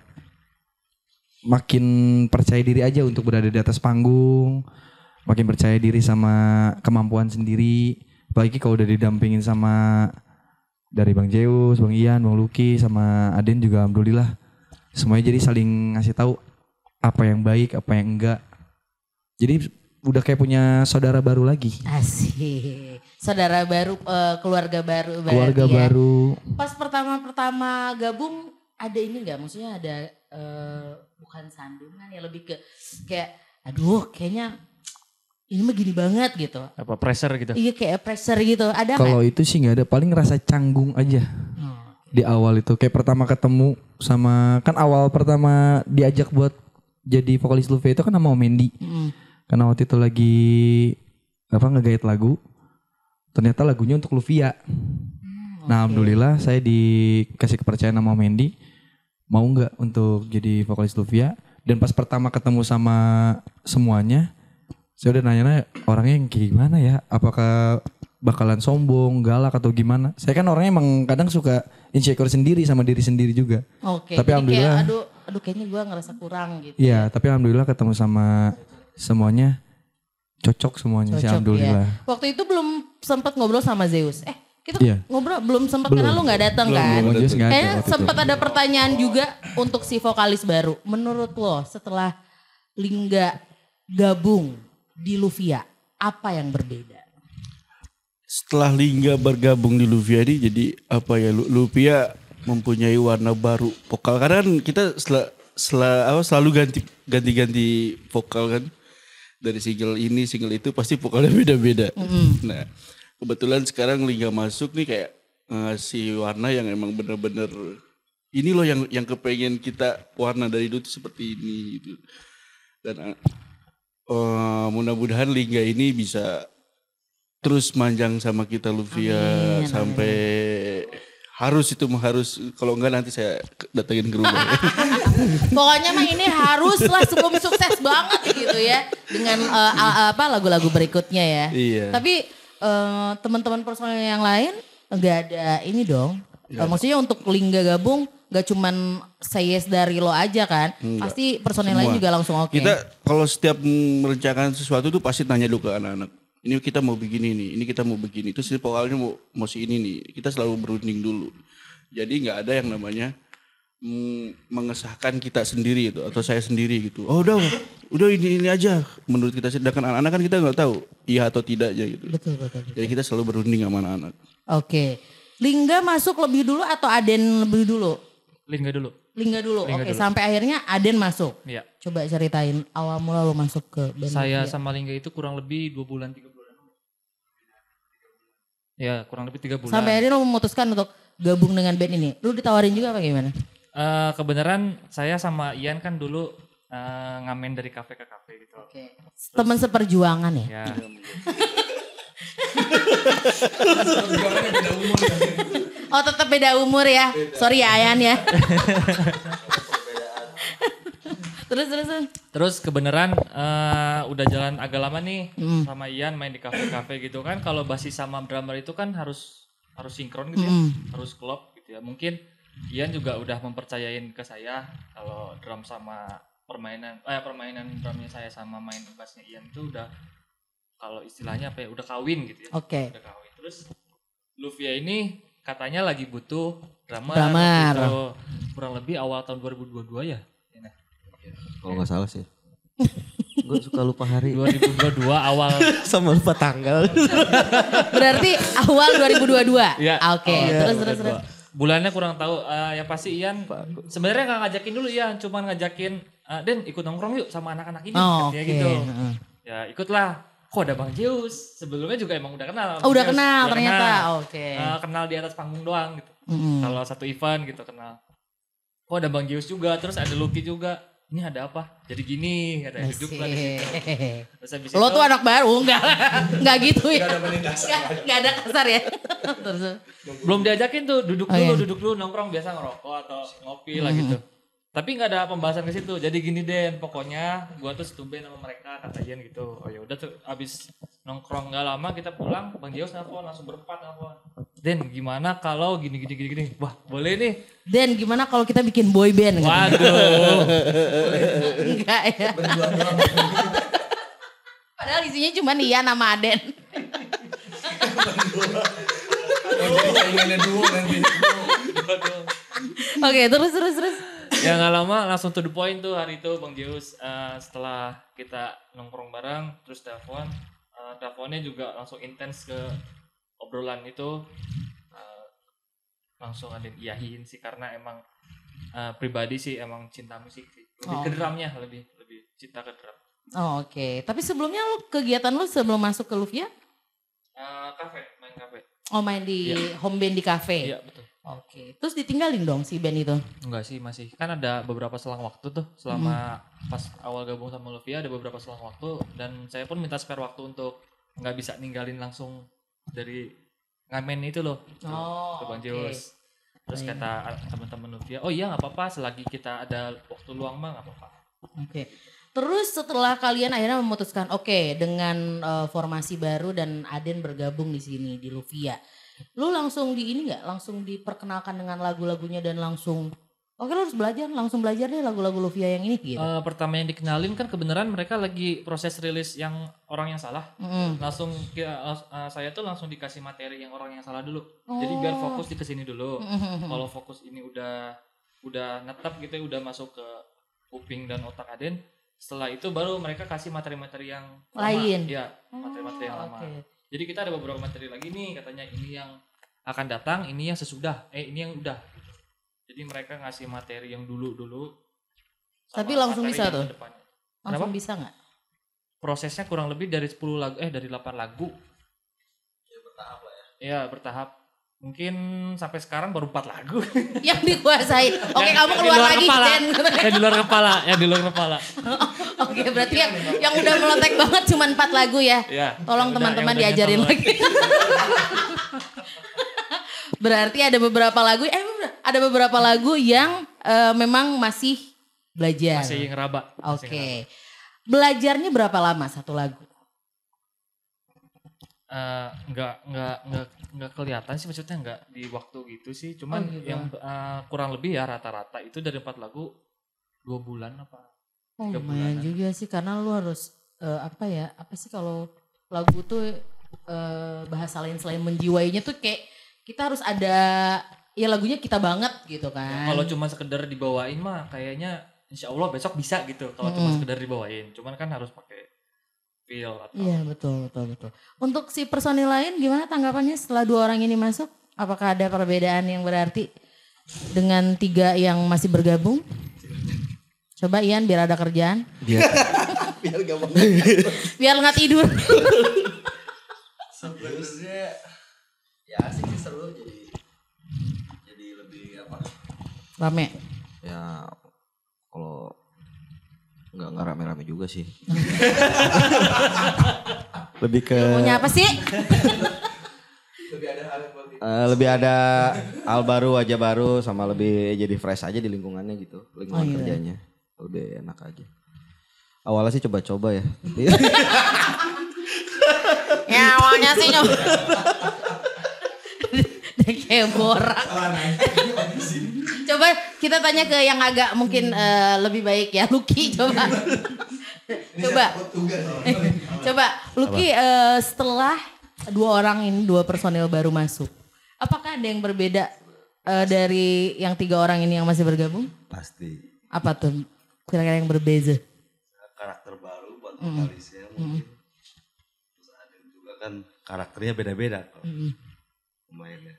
Speaker 2: makin percaya diri aja untuk berada di atas panggung, makin percaya diri sama kemampuan sendiri. Apalagi kalau udah didampingin sama dari Bang Zeus, Bang Ian, Bang Luki, sama Aden juga alhamdulillah semuanya jadi saling ngasih tahu apa yang baik, apa yang enggak. Jadi udah kayak punya saudara baru lagi,
Speaker 1: Asik. Saudara baru, eh, keluarga baru
Speaker 2: keluarga
Speaker 1: ya.
Speaker 2: baru.
Speaker 1: Pas pertama-pertama gabung ada ini nggak? Maksudnya ada eh, bukan sandungan ya lebih ke kayak aduh kayaknya ini mah gini banget gitu.
Speaker 3: Apa pressure gitu.
Speaker 1: Iya kayak pressure gitu. Ada?
Speaker 2: Kalau itu sih nggak ada, paling ngerasa canggung aja
Speaker 1: Hmm.
Speaker 2: di awal itu. Kayak pertama ketemu sama kan awal pertama diajak buat jadi vokalis Luffy itu kan sama Om Mendy.
Speaker 1: Mm.
Speaker 2: Karena waktu itu lagi apa ngegait lagu. Ternyata lagunya untuk Luvia. Nah, alhamdulillah saya dikasih kepercayaan sama Om Mendy mau nggak untuk jadi vokalis Luvia dan pas pertama ketemu sama semuanya saya udah nanya orangnya yang kayak gimana ya apakah bakalan sombong galak atau gimana saya kan orangnya emang kadang suka insecure sendiri sama diri sendiri juga
Speaker 1: Oke.
Speaker 2: Tapi
Speaker 1: jadi
Speaker 2: alhamdulillah.
Speaker 1: Kayak, aduh, aduh kayaknya gue ngerasa kurang gitu.
Speaker 2: Iya tapi alhamdulillah ketemu sama semuanya cocok semuanya sih
Speaker 1: Cocok
Speaker 2: alhamdulillah.
Speaker 1: ya. Waktu itu belum sempat ngobrol sama Zeus. Eh, kita
Speaker 2: Iya.
Speaker 1: ngobrol belum sempat karena lu nggak datang kan?
Speaker 2: belum, ada
Speaker 1: Kayaknya sempat ada pertanyaan juga untuk si vokalis baru. Menurut lo setelah Lingga gabung di Luvia, apa yang berbeda?
Speaker 4: Setelah Lingga bergabung di Luvia ini jadi apa ya Lu- Luvia mempunyai warna baru vokal karena kan kita sel, sel- apa, selalu ganti ganti-ganti vokal kan dari single ini single itu pasti vokalnya beda-beda. Nah kebetulan sekarang Lingga masuk nih kayak ngasih warna yang emang bener-bener ini loh yang yang kepengen kita warna dari dulu tuh seperti ini gitu. Dan eh, mudah-mudahan Lingga ini bisa terus manjang sama kita Luvia sampai harus itu harus kalau enggak nanti saya datengin ke rumah.
Speaker 1: Pokoknya mah ini haruslah sebelum sukses banget gitu ya dengan a- apa lagu-lagu berikutnya ya.
Speaker 4: Iya.
Speaker 1: Tapi eh, teman-teman personel yang lain nggak ada ini dong. Eh, maksudnya untuk Lingga gabung nggak cuman say yes dari lo aja kan. Pasti personel lain juga langsung oke.
Speaker 4: Kita kalau setiap merencanakan sesuatu tuh pasti tanya dulu ke anak-anak. Ini kita mau begini nih, ini kita mau begini. Terus si vokalnya mau mau si ini nih. Kita selalu berunding dulu. Jadi nggak ada yang namanya mm, mengesahkan kita sendiri itu atau saya sendiri gitu. Oh udah, udah ini ini aja. Menurut kita sedangkan anak-anak kan kita nggak tahu iya atau tidaknya gitu.
Speaker 1: Betul betul. betul.
Speaker 4: Jadi kita selalu berunding sama anak-anak.
Speaker 1: Oke. Lingga masuk lebih dulu atau Aden lebih dulu?
Speaker 3: Lingga dulu.
Speaker 1: Lingga dulu.
Speaker 3: Lingga
Speaker 1: Oke,
Speaker 3: dulu.
Speaker 1: sampai akhirnya Aden masuk.
Speaker 3: Iya.
Speaker 1: Coba ceritain awal mula lo masuk ke band
Speaker 3: Saya sama Lingga itu kurang lebih dua bulan tiga bulan. Ya kurang lebih tiga bulan.
Speaker 1: Sampai akhirnya lo memutuskan untuk gabung dengan band ini. Lu ditawarin juga apa gimana?
Speaker 3: Eh, kebenaran saya sama Ian kan dulu eh, ngamen dari kafe ke kafe gitu.
Speaker 1: Oke. Teman seperjuangan ya?
Speaker 3: Ya.
Speaker 1: Oh tetap beda umur ya. Sorry ya Ayan ya. terus terus terus.
Speaker 3: Terus kebenaran eh, udah jalan agak lama nih
Speaker 1: Hmm.
Speaker 3: sama Ian main di kafe-kafe gitu kan. Kalau basis sama drummer itu kan harus harus sinkron gitu ya,
Speaker 1: Hmm.
Speaker 3: harus klop gitu ya. Mungkin Ian juga udah mempercayain ke saya kalau drum sama permainan eh permainan drumnya saya sama main bassnya Ian itu udah kalau istilahnya apa ya udah kawin gitu ya.
Speaker 1: Oke.
Speaker 3: Udah kawin. Terus Luvia ini katanya lagi butuh drummer,
Speaker 1: Drummer.
Speaker 3: gitu. kurang lebih awal tahun 2022 ya. Iya,
Speaker 5: Kalau nggak salah sih. Gue suka lupa hari
Speaker 3: 2022 awal
Speaker 5: sama lupa tanggal.
Speaker 1: Berarti awal 2022.
Speaker 3: Iya.
Speaker 1: Oke. terus terus terus.
Speaker 3: bulannya kurang tahu Eh, yang pasti Ian sebenarnya nggak ngajakin dulu Ian cuman ngajakin eh, Den ikut nongkrong yuk sama anak-anak ini
Speaker 1: Oh,
Speaker 3: katanya
Speaker 1: oke.
Speaker 3: gitu
Speaker 1: Heeh.
Speaker 3: ya ikutlah kok ada Bang Zeus sebelumnya juga emang udah kenal
Speaker 1: Oh, udah
Speaker 3: Zeus.
Speaker 1: kenal
Speaker 3: Udah
Speaker 1: ternyata.
Speaker 3: kenal.
Speaker 1: Oke.
Speaker 3: Eh, kenal di atas panggung doang gitu
Speaker 1: Mm-mm.
Speaker 3: kalau satu event gitu kenal kok ada Bang Zeus juga terus ada Lucky juga ini ada apa jadi gini ada duduk lah di situ.
Speaker 1: Asik.
Speaker 3: terus habis
Speaker 1: Lo
Speaker 3: itu-
Speaker 1: tuh anak baru enggak enggak gitu ya. Enggak enggak ada kasar ya. Terus
Speaker 3: belum diajakin tuh duduk
Speaker 1: Oh,
Speaker 3: dulu
Speaker 1: iya.
Speaker 3: duduk dulu nongkrong biasa ngerokok atau ngopi lah gitu tapi nggak ada pembahasan ke situ. Jadi gini Den pokoknya gua tuh setumben sama mereka kata Ian gitu. Oh ya udah tuh abis nongkrong nggak lama kita pulang bang Dios nelfon langsung berempat nelfon. Den gimana kalau gini gini gini gini? Wah boleh nih.
Speaker 1: Den gimana kalau kita bikin boy band?
Speaker 3: waduh.
Speaker 1: Enggak ya. Padahal isinya cuma Ian sama Aden. Oke terus terus terus.
Speaker 3: Ya nggak lama langsung to the point tuh hari itu bang Dios eh, setelah kita nongkrong bareng terus telepon eh, teleponnya juga langsung intens ke obrolan itu. Eh, langsung ada iyahin sih karena emang eh, pribadi sih emang cinta musik sih. Lebih
Speaker 1: Oh.
Speaker 3: ke drumnya lebih lebih cinta ke drum.
Speaker 1: Oh, Oke, tapi sebelumnya lu kegiatan lu sebelum masuk ke Luvia?
Speaker 3: Eh, kafe main kafe.
Speaker 1: Oh main di home band di cafe.
Speaker 3: iya betul
Speaker 1: Oke, terus ditinggalin dong si band itu.
Speaker 3: Enggak sih masih kan ada beberapa selang waktu tuh selama pas awal gabung sama Luvia ada beberapa selang waktu dan saya pun minta spare waktu untuk nggak bisa ninggalin langsung dari ngamen itu loh
Speaker 1: Oh,
Speaker 3: ke Bang. Zeus. Terus
Speaker 1: Oh, iya.
Speaker 3: kata teman-teman Luvia, oh iya nggak apa-apa selagi kita ada waktu luang mah nggak apa-apa.
Speaker 1: Oke. Terus setelah kalian akhirnya memutuskan, oke dengan eh, formasi baru dan Aden bergabung di sini di Luvia, lu langsung di ini nggak? Langsung diperkenalkan dengan lagu-lagunya dan langsung Oke lo harus belajar, langsung belajar deh lagu-lagu Luvia yang ini gitu.
Speaker 3: Eh, pertama yang dikenalin kan kebenaran mereka lagi proses rilis yang orang yang salah.
Speaker 1: Mm-mm.
Speaker 3: Langsung eh, saya tuh langsung dikasih materi yang orang yang salah dulu. Jadi biar fokus di ke sini dulu. Kalau fokus ini udah udah netap gitu ya, udah masuk ke kuping dan otak Aden. Setelah itu baru mereka kasih materi-materi yang lama.
Speaker 1: Lain.
Speaker 3: Iya, materi-materi yang lama.
Speaker 1: Oke.
Speaker 3: Jadi kita ada beberapa materi lagi nih katanya ini yang akan datang, ini yang sesudah, eh ini yang udah. Jadi mereka ngasih materi yang dulu-dulu.
Speaker 1: Tapi langsung bisa tuh?
Speaker 3: ke depannya.
Speaker 1: Langsung
Speaker 3: Kenapa?
Speaker 1: bisa nggak?
Speaker 3: Prosesnya kurang lebih dari 10 lagu eh dari 8 lagu. Ya bertahap lah ya. Iya, bertahap. Mungkin sampai sekarang baru 4 lagu.
Speaker 1: Yang dikuasai. Oke
Speaker 3: Yang-
Speaker 1: kamu
Speaker 3: yang di
Speaker 1: keluar
Speaker 3: luar
Speaker 1: lagi
Speaker 3: kepala.
Speaker 1: Den.
Speaker 3: yang di luar kepala, yang di luar kepala.
Speaker 1: Oke berarti yang yang udah meletek banget cuma empat lagu ya.
Speaker 3: Iya.
Speaker 1: Tolong teman-teman diajarin lagi. berarti ada beberapa lagu eh ada beberapa lagu yang eh, memang masih belajar.
Speaker 3: Masih ngeraba.
Speaker 1: Oke.
Speaker 3: ngeraba.
Speaker 1: Belajarnya berapa lama satu lagu?
Speaker 3: Eh, nggak nggak nggak nggak kelihatan sih maksudnya nggak di waktu gitu sih cuman
Speaker 1: Oh, gitu.
Speaker 3: yang eh, kurang lebih ya rata-rata itu dari empat lagu dua bulan apa
Speaker 1: Oh, lumayan juga sih karena lu harus eh, apa ya? Apa sih kalau lagu tuh eh, bahasa lain selain menjiwainya tuh kayak kita harus ada ya lagunya kita banget gitu kan.
Speaker 3: kalau cuma sekedar dibawain mah kayaknya insya Allah besok bisa gitu kalau cuma
Speaker 1: Mm-mm.
Speaker 3: sekedar dibawain cuman kan harus pakai feel atau
Speaker 1: Iya betul betul betul. Untuk si personil lain gimana tanggapannya setelah dua orang ini masuk? Apakah ada perbedaan yang berarti dengan tiga yang masih bergabung? Coba Ian biar ada kerjaan.
Speaker 4: Biar
Speaker 1: Biar nggak tidur.
Speaker 5: Sebenarnya ya asik sih seru jadi jadi lebih apa?
Speaker 1: Rame.
Speaker 5: Ya kalau nggak nggak rame-rame juga sih. lebih ke
Speaker 1: Maunya apa sih?
Speaker 5: eh, lebih ada hal baru, wajah baru, sama lebih jadi fresh aja di lingkungannya gitu, lingkungan
Speaker 1: Oh, iya.
Speaker 5: kerjanya lebih enak aja. Awalnya sih coba-coba ya. Tapi
Speaker 1: ya awalnya sih coba. Udah kayak borak. coba kita tanya ke yang agak mungkin eh, lebih baik ya, Lucky coba. coba. coba Lucky eh, setelah dua orang ini dua personil baru masuk, apakah ada yang berbeda eh, dari yang tiga orang ini yang masih bergabung?
Speaker 5: pasti
Speaker 1: Apa tuh kira-kira yang berbeza?
Speaker 8: karakter baru buat vokalisnya mungkin terus ada juga kan karakternya beda-beda kalau pemainnya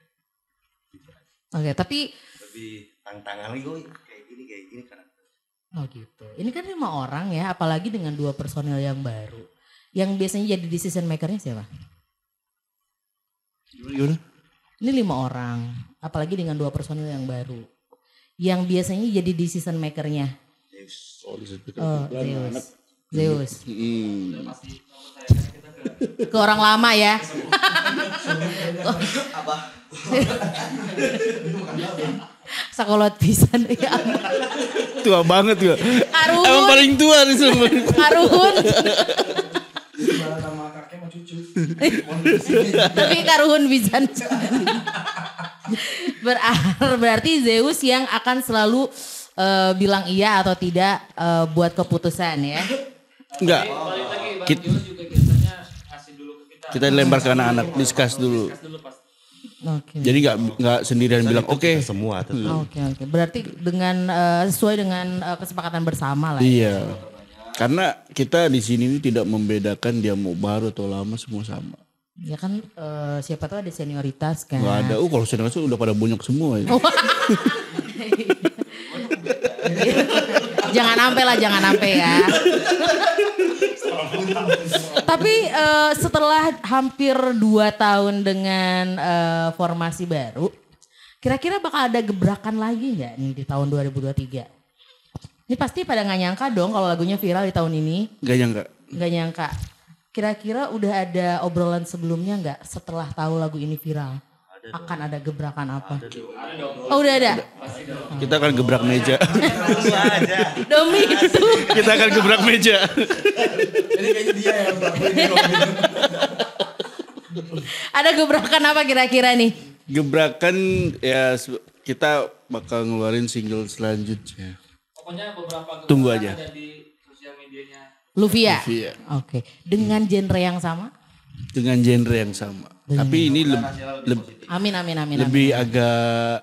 Speaker 1: Oke, tapi
Speaker 8: lebih tantangan lagi kayak gini kayak gini karakter
Speaker 1: Oh gitu. Ini kan lima orang ya, apalagi dengan dua personil yang baru. Yang biasanya jadi decision makernya siapa?
Speaker 4: Gimana?
Speaker 1: Ini lima orang, apalagi dengan dua personil yang baru. Yang biasanya jadi decision makernya.
Speaker 4: Oh, di situ.
Speaker 1: Oh, Zeus. Zeus.
Speaker 4: Hmm.
Speaker 1: Ke orang lama ya. Sakolot pisan ya.
Speaker 4: Tua banget juga.
Speaker 1: Arun.
Speaker 4: Emang paling tua nih semua.
Speaker 1: Karuhun. Tapi karuhun bisa. Ber- berarti Zeus yang akan selalu eh, bilang iya atau tidak eh, buat keputusan ya.
Speaker 4: Enggak.
Speaker 3: kita
Speaker 4: Kita lempar ke anak-anak, discuss dulu.
Speaker 3: Discuss dulu pas
Speaker 1: Oke.
Speaker 4: Jadi nggak nggak sendirian bilang oke.
Speaker 8: kita semua tetap
Speaker 1: Oke oke. Berarti dengan eh, sesuai dengan eh, kesepakatan bersama lah. ya.
Speaker 4: Iya. Karena kita di sini ini tidak membedakan dia mau baru atau lama semua sama.
Speaker 1: Ya kan eh, siapa tahu ada senioritas kan.
Speaker 4: Gak ada. Oh kalau senioritas udah pada bonyok semua. Ya.
Speaker 1: jangan sampai lah, jangan sampai ya. Tapi eh, setelah hampir dua tahun dengan eh, formasi baru, kira-kira bakal ada gebrakan lagi nggak nih di tahun 2023? Ini pasti pada nggak nyangka dong kalau lagunya viral di tahun ini,
Speaker 4: Gak nyangka.
Speaker 1: nggak nyangka. Kira-kira udah ada obrolan sebelumnya nggak setelah tahu lagu ini viral? Akan ada gebrakan apa? Oh udah ada.
Speaker 4: Kita akan gebrak meja.
Speaker 1: Demi itu.
Speaker 4: kita akan gebrak meja.
Speaker 1: Ada gebrakan apa kira-kira nih?
Speaker 4: Gebrakan ya kita bakal ngeluarin single selanjutnya.
Speaker 3: Pokoknya beberapa
Speaker 4: Tunggu aja.
Speaker 3: ada di sosial medianya.
Speaker 1: Luvia.
Speaker 4: Luvia.
Speaker 1: Oke. Dengan genre yang sama?
Speaker 4: Dengan genre yang sama. Tapi ini leb- leb-
Speaker 1: Amin amin amin. amin.
Speaker 4: lebih agak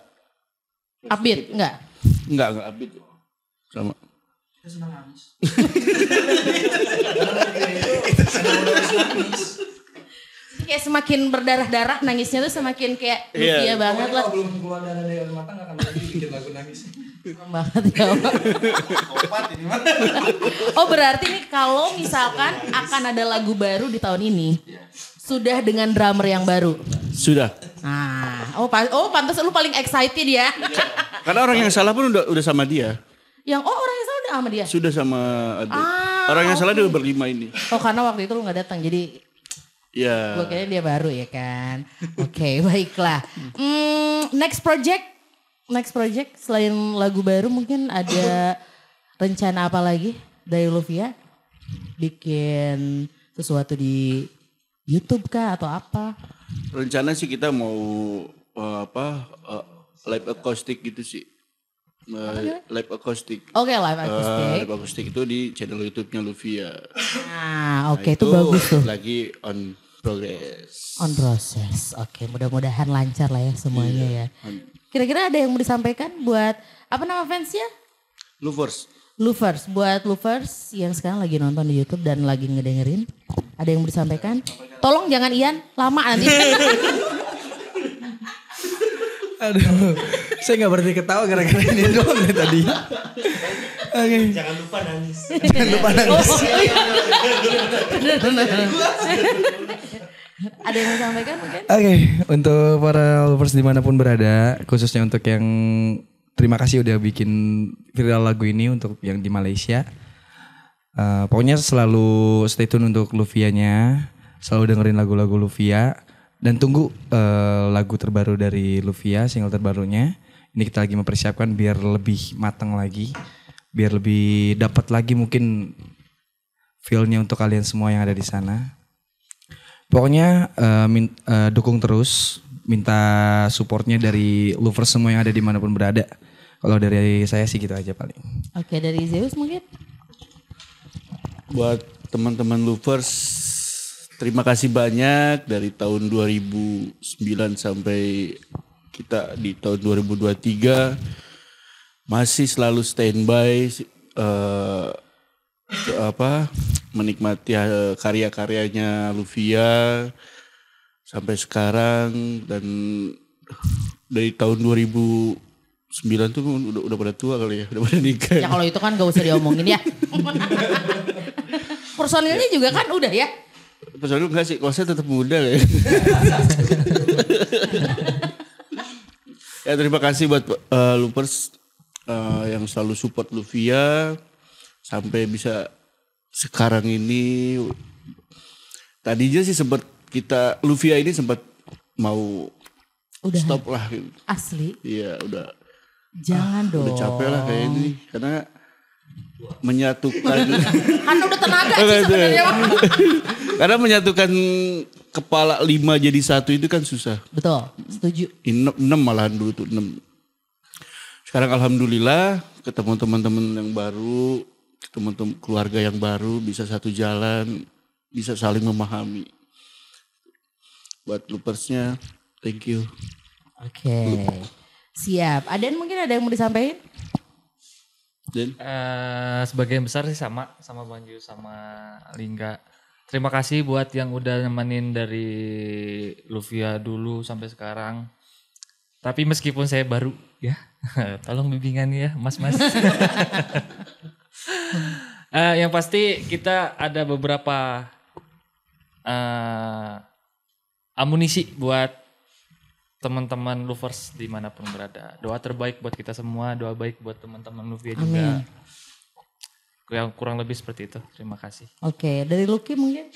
Speaker 1: Upbeat enggak?
Speaker 4: enggak enggak upbeat. Sama.
Speaker 1: Kayak semakin berdarah-darah nangisnya tuh semakin kayak
Speaker 4: Iya.
Speaker 1: Luvia banget lah.
Speaker 2: belum keluar darah dari mata gak akan lagi bikin lagu nangis.
Speaker 1: banget ya. oh berarti nih kalau misalkan akan ada lagu baru di tahun ini, sudah dengan drummer yang baru.
Speaker 4: Sudah.
Speaker 1: Nah, oh, pa- oh pantas lu paling excited ya.
Speaker 4: Karena orang yang salah pun udah udah sama dia.
Speaker 1: yang oh orang yang salah udah sama dia.
Speaker 4: Sudah sama Ade.
Speaker 1: Ah,
Speaker 4: orang yang salah dia berlima ini.
Speaker 1: Oh karena waktu itu lu nggak datang jadi
Speaker 4: Ya.
Speaker 1: gue kira dia baru ya kan. Oke baiklah. Hmm, next project, next project selain lagu baru mungkin ada rencana apa lagi dari Luvia? Bikin sesuatu di YouTube kah atau apa?
Speaker 4: Rencana sih kita mau eh, apa eh, live acoustic gitu sih. Eh, live acoustic.
Speaker 1: Oke live
Speaker 4: Eh,
Speaker 1: acoustic.
Speaker 4: live acoustic itu di channel YouTube-nya Luvia.
Speaker 1: Nah oke
Speaker 4: Nah,
Speaker 1: itu bagus tuh.
Speaker 4: Lagi on progress.
Speaker 1: On process. Oke mudah-mudahan lancar lah ya semuanya ya. Kira-kira ada yang mau disampaikan buat apa nama fansnya?
Speaker 4: Lovers.
Speaker 1: Lovers, buat lovers yang sekarang lagi nonton di YouTube dan lagi ngedengerin, ada yang mau disampaikan? Tolong jangan Ian, lama nanti.
Speaker 2: Aduh, saya gak berhenti ketawa gara-gara ini doang nih tadi. Oke.
Speaker 9: Jangan lupa nangis.
Speaker 2: Jangan lupa nangis.
Speaker 1: Oh, iya. Ada yang mau disampaikan mungkin?
Speaker 2: Oke, untuk para lovers di mana pun berada, khususnya untuk yang terima kasih udah bikin viral lagu ini untuk yang di Malaysia. Eh, pokoknya selalu stay tune untuk Luvianya, selalu dengerin lagu-lagu Luvia dan tunggu eh, lagu terbaru dari Luvia, single terbarunya. Ini kita lagi mempersiapkan biar lebih matang lagi, biar lebih dapat lagi mungkin feel-nya untuk kalian semua yang ada di sana. Pokoknya eh, min- eh, dukung terus, minta supportnya dari lovers semua yang ada di mana pun berada. Kalau dari saya sih gitu aja paling.
Speaker 1: Oke dari Zeus mungkin?
Speaker 4: Buat teman-teman Lovers, terima kasih banyak dari tahun 2009 sampai kita di tahun 2023 masih selalu standby eh, apa menikmati eh, karya-karyanya Luvia sampai sekarang dan dari tahun 2009 tuh udah udah pada tua kali ya, udah pada nikah.
Speaker 1: Ya kalau itu kan gak usah diomongin ya. Personilnya juga kan udah ya.
Speaker 4: Personil enggak sih, kalau saya tetap muda ya. ya terima kasih buat eh, Loopers eh, yang selalu support Luvia sampai bisa sekarang ini. Tadinya sih sempat kita Luvia ini sempat mau
Speaker 1: Udah
Speaker 4: stop lah. gitu.
Speaker 1: asli.
Speaker 4: Iya udah
Speaker 1: Jangan dong.
Speaker 4: udah capek lah kayak ini karena menyatukan
Speaker 1: Kan udah tenaga sih sebenarnya.
Speaker 4: Karena menyatukan kepala lima jadi satu itu kan susah.
Speaker 1: Betul, setuju.
Speaker 4: enam, enam malahan dulu tuh enam. Sekarang alhamdulillah ketemu teman-teman yang baru, ketemu tem- keluarga yang baru, bisa satu jalan, bisa saling memahami. Buat loopersnya, thank you.
Speaker 1: Oke. Siap. Aden mungkin ada yang mau disampaikan?
Speaker 4: Dan
Speaker 3: Eh, sebagian besar sih sama sama Bang Ju sama Lingga. Terima kasih buat yang udah nemenin dari Luvia dulu sampai sekarang. Tapi meskipun saya baru ya, tolong bimbingan ya mas-mas. Eh, yang pasti kita ada beberapa eh, amunisi buat teman-teman lovers di mana pun berada. Doa terbaik buat kita semua, doa baik buat teman-teman Luvia juga. Yang kurang lebih seperti itu. Terima kasih.
Speaker 1: Oke, dari Lucky mungkin?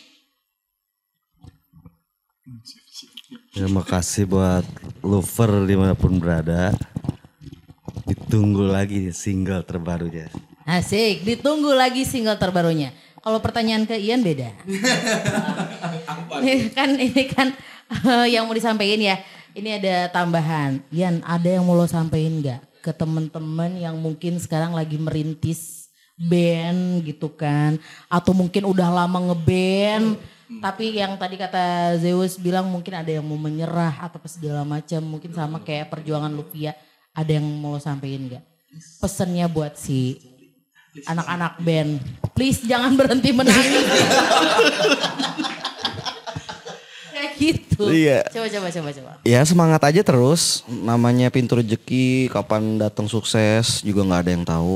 Speaker 8: Terima kasih buat lover di mana pun berada. Ditunggu lagi single terbarunya.
Speaker 1: Asik, ditunggu lagi single terbarunya. Kalau pertanyaan ke Ian beda. ini kan ini kan eh, yang mau disampaikan ya. Ini ada tambahan. Yan, ada yang mau lo sampein nggak ke temen-temen yang mungkin sekarang lagi merintis band gitu kan? Atau mungkin udah lama ngeband, tapi yang tadi kata Zeus bilang mungkin ada yang mau menyerah atau segala macam. Mungkin sama kayak perjuangan Lupia. Ada yang mau sampein nggak? Pesennya buat si anak-anak band. Please jangan berhenti menangis. Kayak gitu.
Speaker 5: Iya.
Speaker 1: Coba coba coba coba.
Speaker 5: Ya semangat aja terus. Namanya pintu rezeki, kapan datang sukses juga nggak ada yang tahu.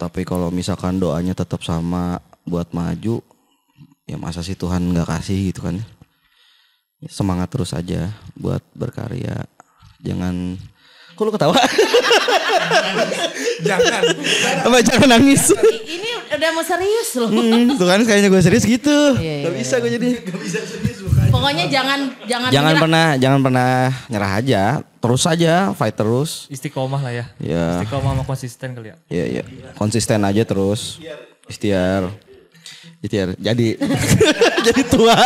Speaker 5: Tapi kalau misalkan doanya tetap sama buat maju, ya masa sih Tuhan nggak kasih gitu kan? Ya, semangat terus aja buat berkarya. Jangan, kok lu ketawa?
Speaker 7: Jangan.
Speaker 5: Apa jangan nangis?
Speaker 1: Ini udah mau serius loh.
Speaker 5: Hmm, tuh kan kayaknya gue serius gitu.
Speaker 1: Iya, iya,
Speaker 5: Gak bisa gue jadi.
Speaker 1: Pokoknya jangan jangan
Speaker 5: Jangan
Speaker 1: menyerah.
Speaker 5: pernah, jangan pernah nyerah aja. Terus aja, fight terus.
Speaker 3: Istiqomah lah ya.
Speaker 5: Ya.
Speaker 3: Istiqomah sama konsisten kali ya.
Speaker 5: Iya iya. Konsisten aja terus. Ikhtiar. Ikhtiar. Jadi jadi tua.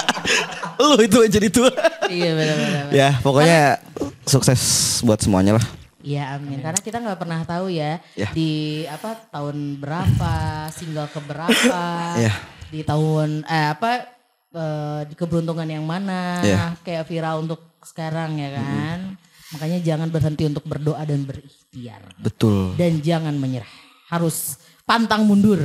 Speaker 5: Lu itu jadi tua.
Speaker 1: Iya benar-benar.
Speaker 5: ya pokoknya sukses buat semuanya lah.
Speaker 1: Iya amin. Karena kita nggak pernah tahu ya,
Speaker 5: Ya.
Speaker 1: di apa tahun berapa, single ke berapa,
Speaker 5: Ya.
Speaker 1: di tahun eh apa eh, di keberuntungan yang mana,
Speaker 5: Ya.
Speaker 1: kayak viral untuk sekarang ya kan. Makanya jangan berhenti untuk berdoa dan berikhtiar
Speaker 5: Betul.
Speaker 1: dan jangan menyerah. Harus pantang mundur.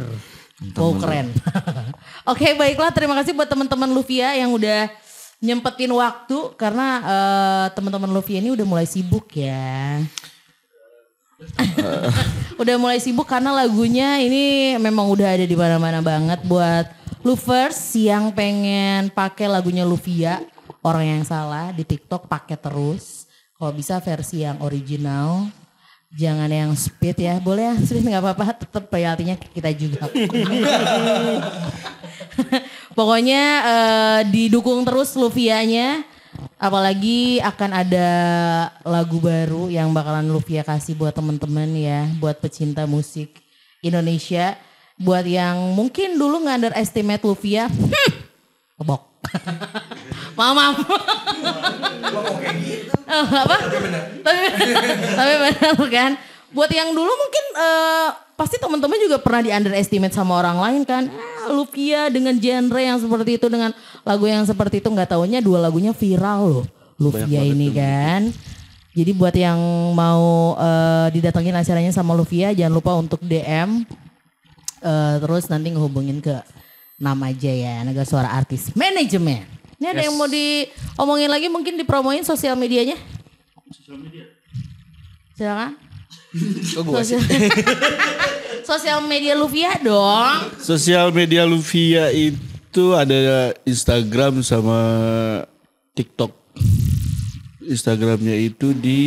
Speaker 1: wow keren. Oke baiklah terima kasih buat teman-teman Luvia yang udah nyempetin waktu karena eh, teman-teman Luvia ini udah mulai sibuk ya. udah mulai sibuk karena lagunya ini memang udah ada di mana-mana banget buat lovers yang pengen pakai lagunya Luvia orang yang salah di TikTok pakai terus. Kalau bisa versi yang original Jangan yang speed ya, boleh ya speed nggak apa-apa, tetap royaltinya kita juga. Pokoknya eh, didukung terus Luvianya, apalagi akan ada lagu baru yang bakalan Luvia kasih buat temen-temen ya, buat pecinta musik Indonesia, buat yang mungkin dulu nggak underestimate Luvia, hmm, kebok. maaf, maaf. Oh, apa? Tapi benar. Tapi benar kan. Buat yang dulu mungkin eh, pasti teman-teman juga pernah di underestimate sama orang lain kan. Ah, Lupia dengan genre yang seperti itu dengan lagu yang seperti itu nggak taunya dua lagunya viral loh. Luvia ini kan. Jadi buat yang mau eh, didatengin acaranya sama Luvia jangan lupa untuk DM Eh, terus nanti ngehubungin ke nama aja ya Naga Suara Artis Manajemen. Ini ada yang mau diomongin lagi mungkin dipromoin sosial medianya? Sosial media. Silakan. Sosial, sosial media Luvia dong.
Speaker 4: Sosial media Luvia itu ada Instagram sama TikTok. Instagramnya itu di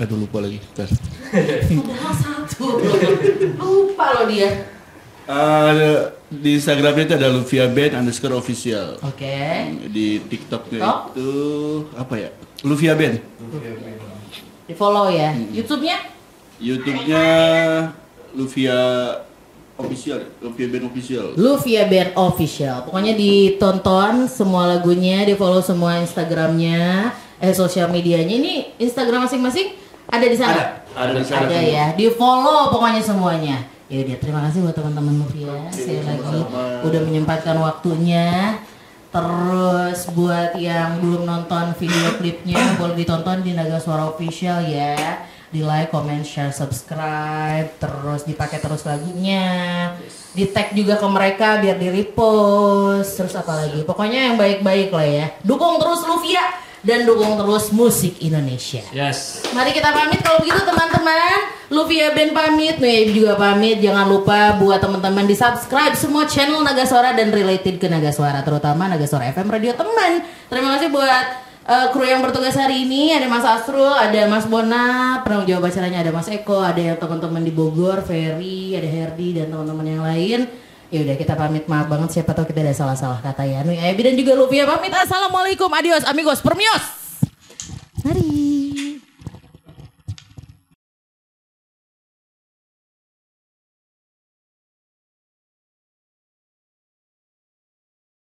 Speaker 4: aduh lupa lagi. Bentar.
Speaker 1: Padahal satu. Lupa loh dia.
Speaker 4: Ada di Instagramnya itu ada Luvia Band underscore official.
Speaker 1: Oke.
Speaker 4: Di TikToknya
Speaker 1: TikTok?
Speaker 4: itu apa ya? Luvia Band.
Speaker 1: Di follow ya. YouTube-nya?
Speaker 4: YouTube-nya Luvia official, Luvia Band official.
Speaker 1: Luvia Band Official. Pokoknya ditonton semua lagunya, di follow semua Instagramnya, eh sosial medianya. Ini Instagram masing-masing ada di sana.
Speaker 4: Ada di sana.
Speaker 1: Ada ya, di follow pokoknya semuanya. Ya udah, terima kasih buat teman-teman Luvia. Sekali lagi udah menyempatkan waktunya. Terus buat yang belum nonton video klipnya boleh ditonton di Naga Suara Official ya. Di like, comment, share, subscribe, terus dipakai terus lagunya. Di tag juga ke mereka biar di repost. Terus apa lagi? Pokoknya yang baik-baik lah ya. Dukung terus Luvia dan dukung terus musik Indonesia.
Speaker 3: Yes.
Speaker 1: Mari kita pamit kalau begitu teman-teman. Luvia Ben pamit, Nueb juga pamit. Jangan lupa buat teman-teman di subscribe semua channel Naga Suara dan related ke Naga Suara, terutama Naga Suara FM Radio Teman. Terima kasih buat eh, kru yang bertugas hari ini. Ada Mas Asrul, ada Mas Bona, penanggung jawab acaranya ada Mas Eko, ada teman-teman di Bogor, Ferry, ada Herdi dan teman-teman yang lain. Ya udah kita pamit maaf banget siapa tahu kita ada salah-salah kata ya. Nui Ebi dan juga Luvia pamit. Assalamualaikum, adios, amigos, permios. Mari.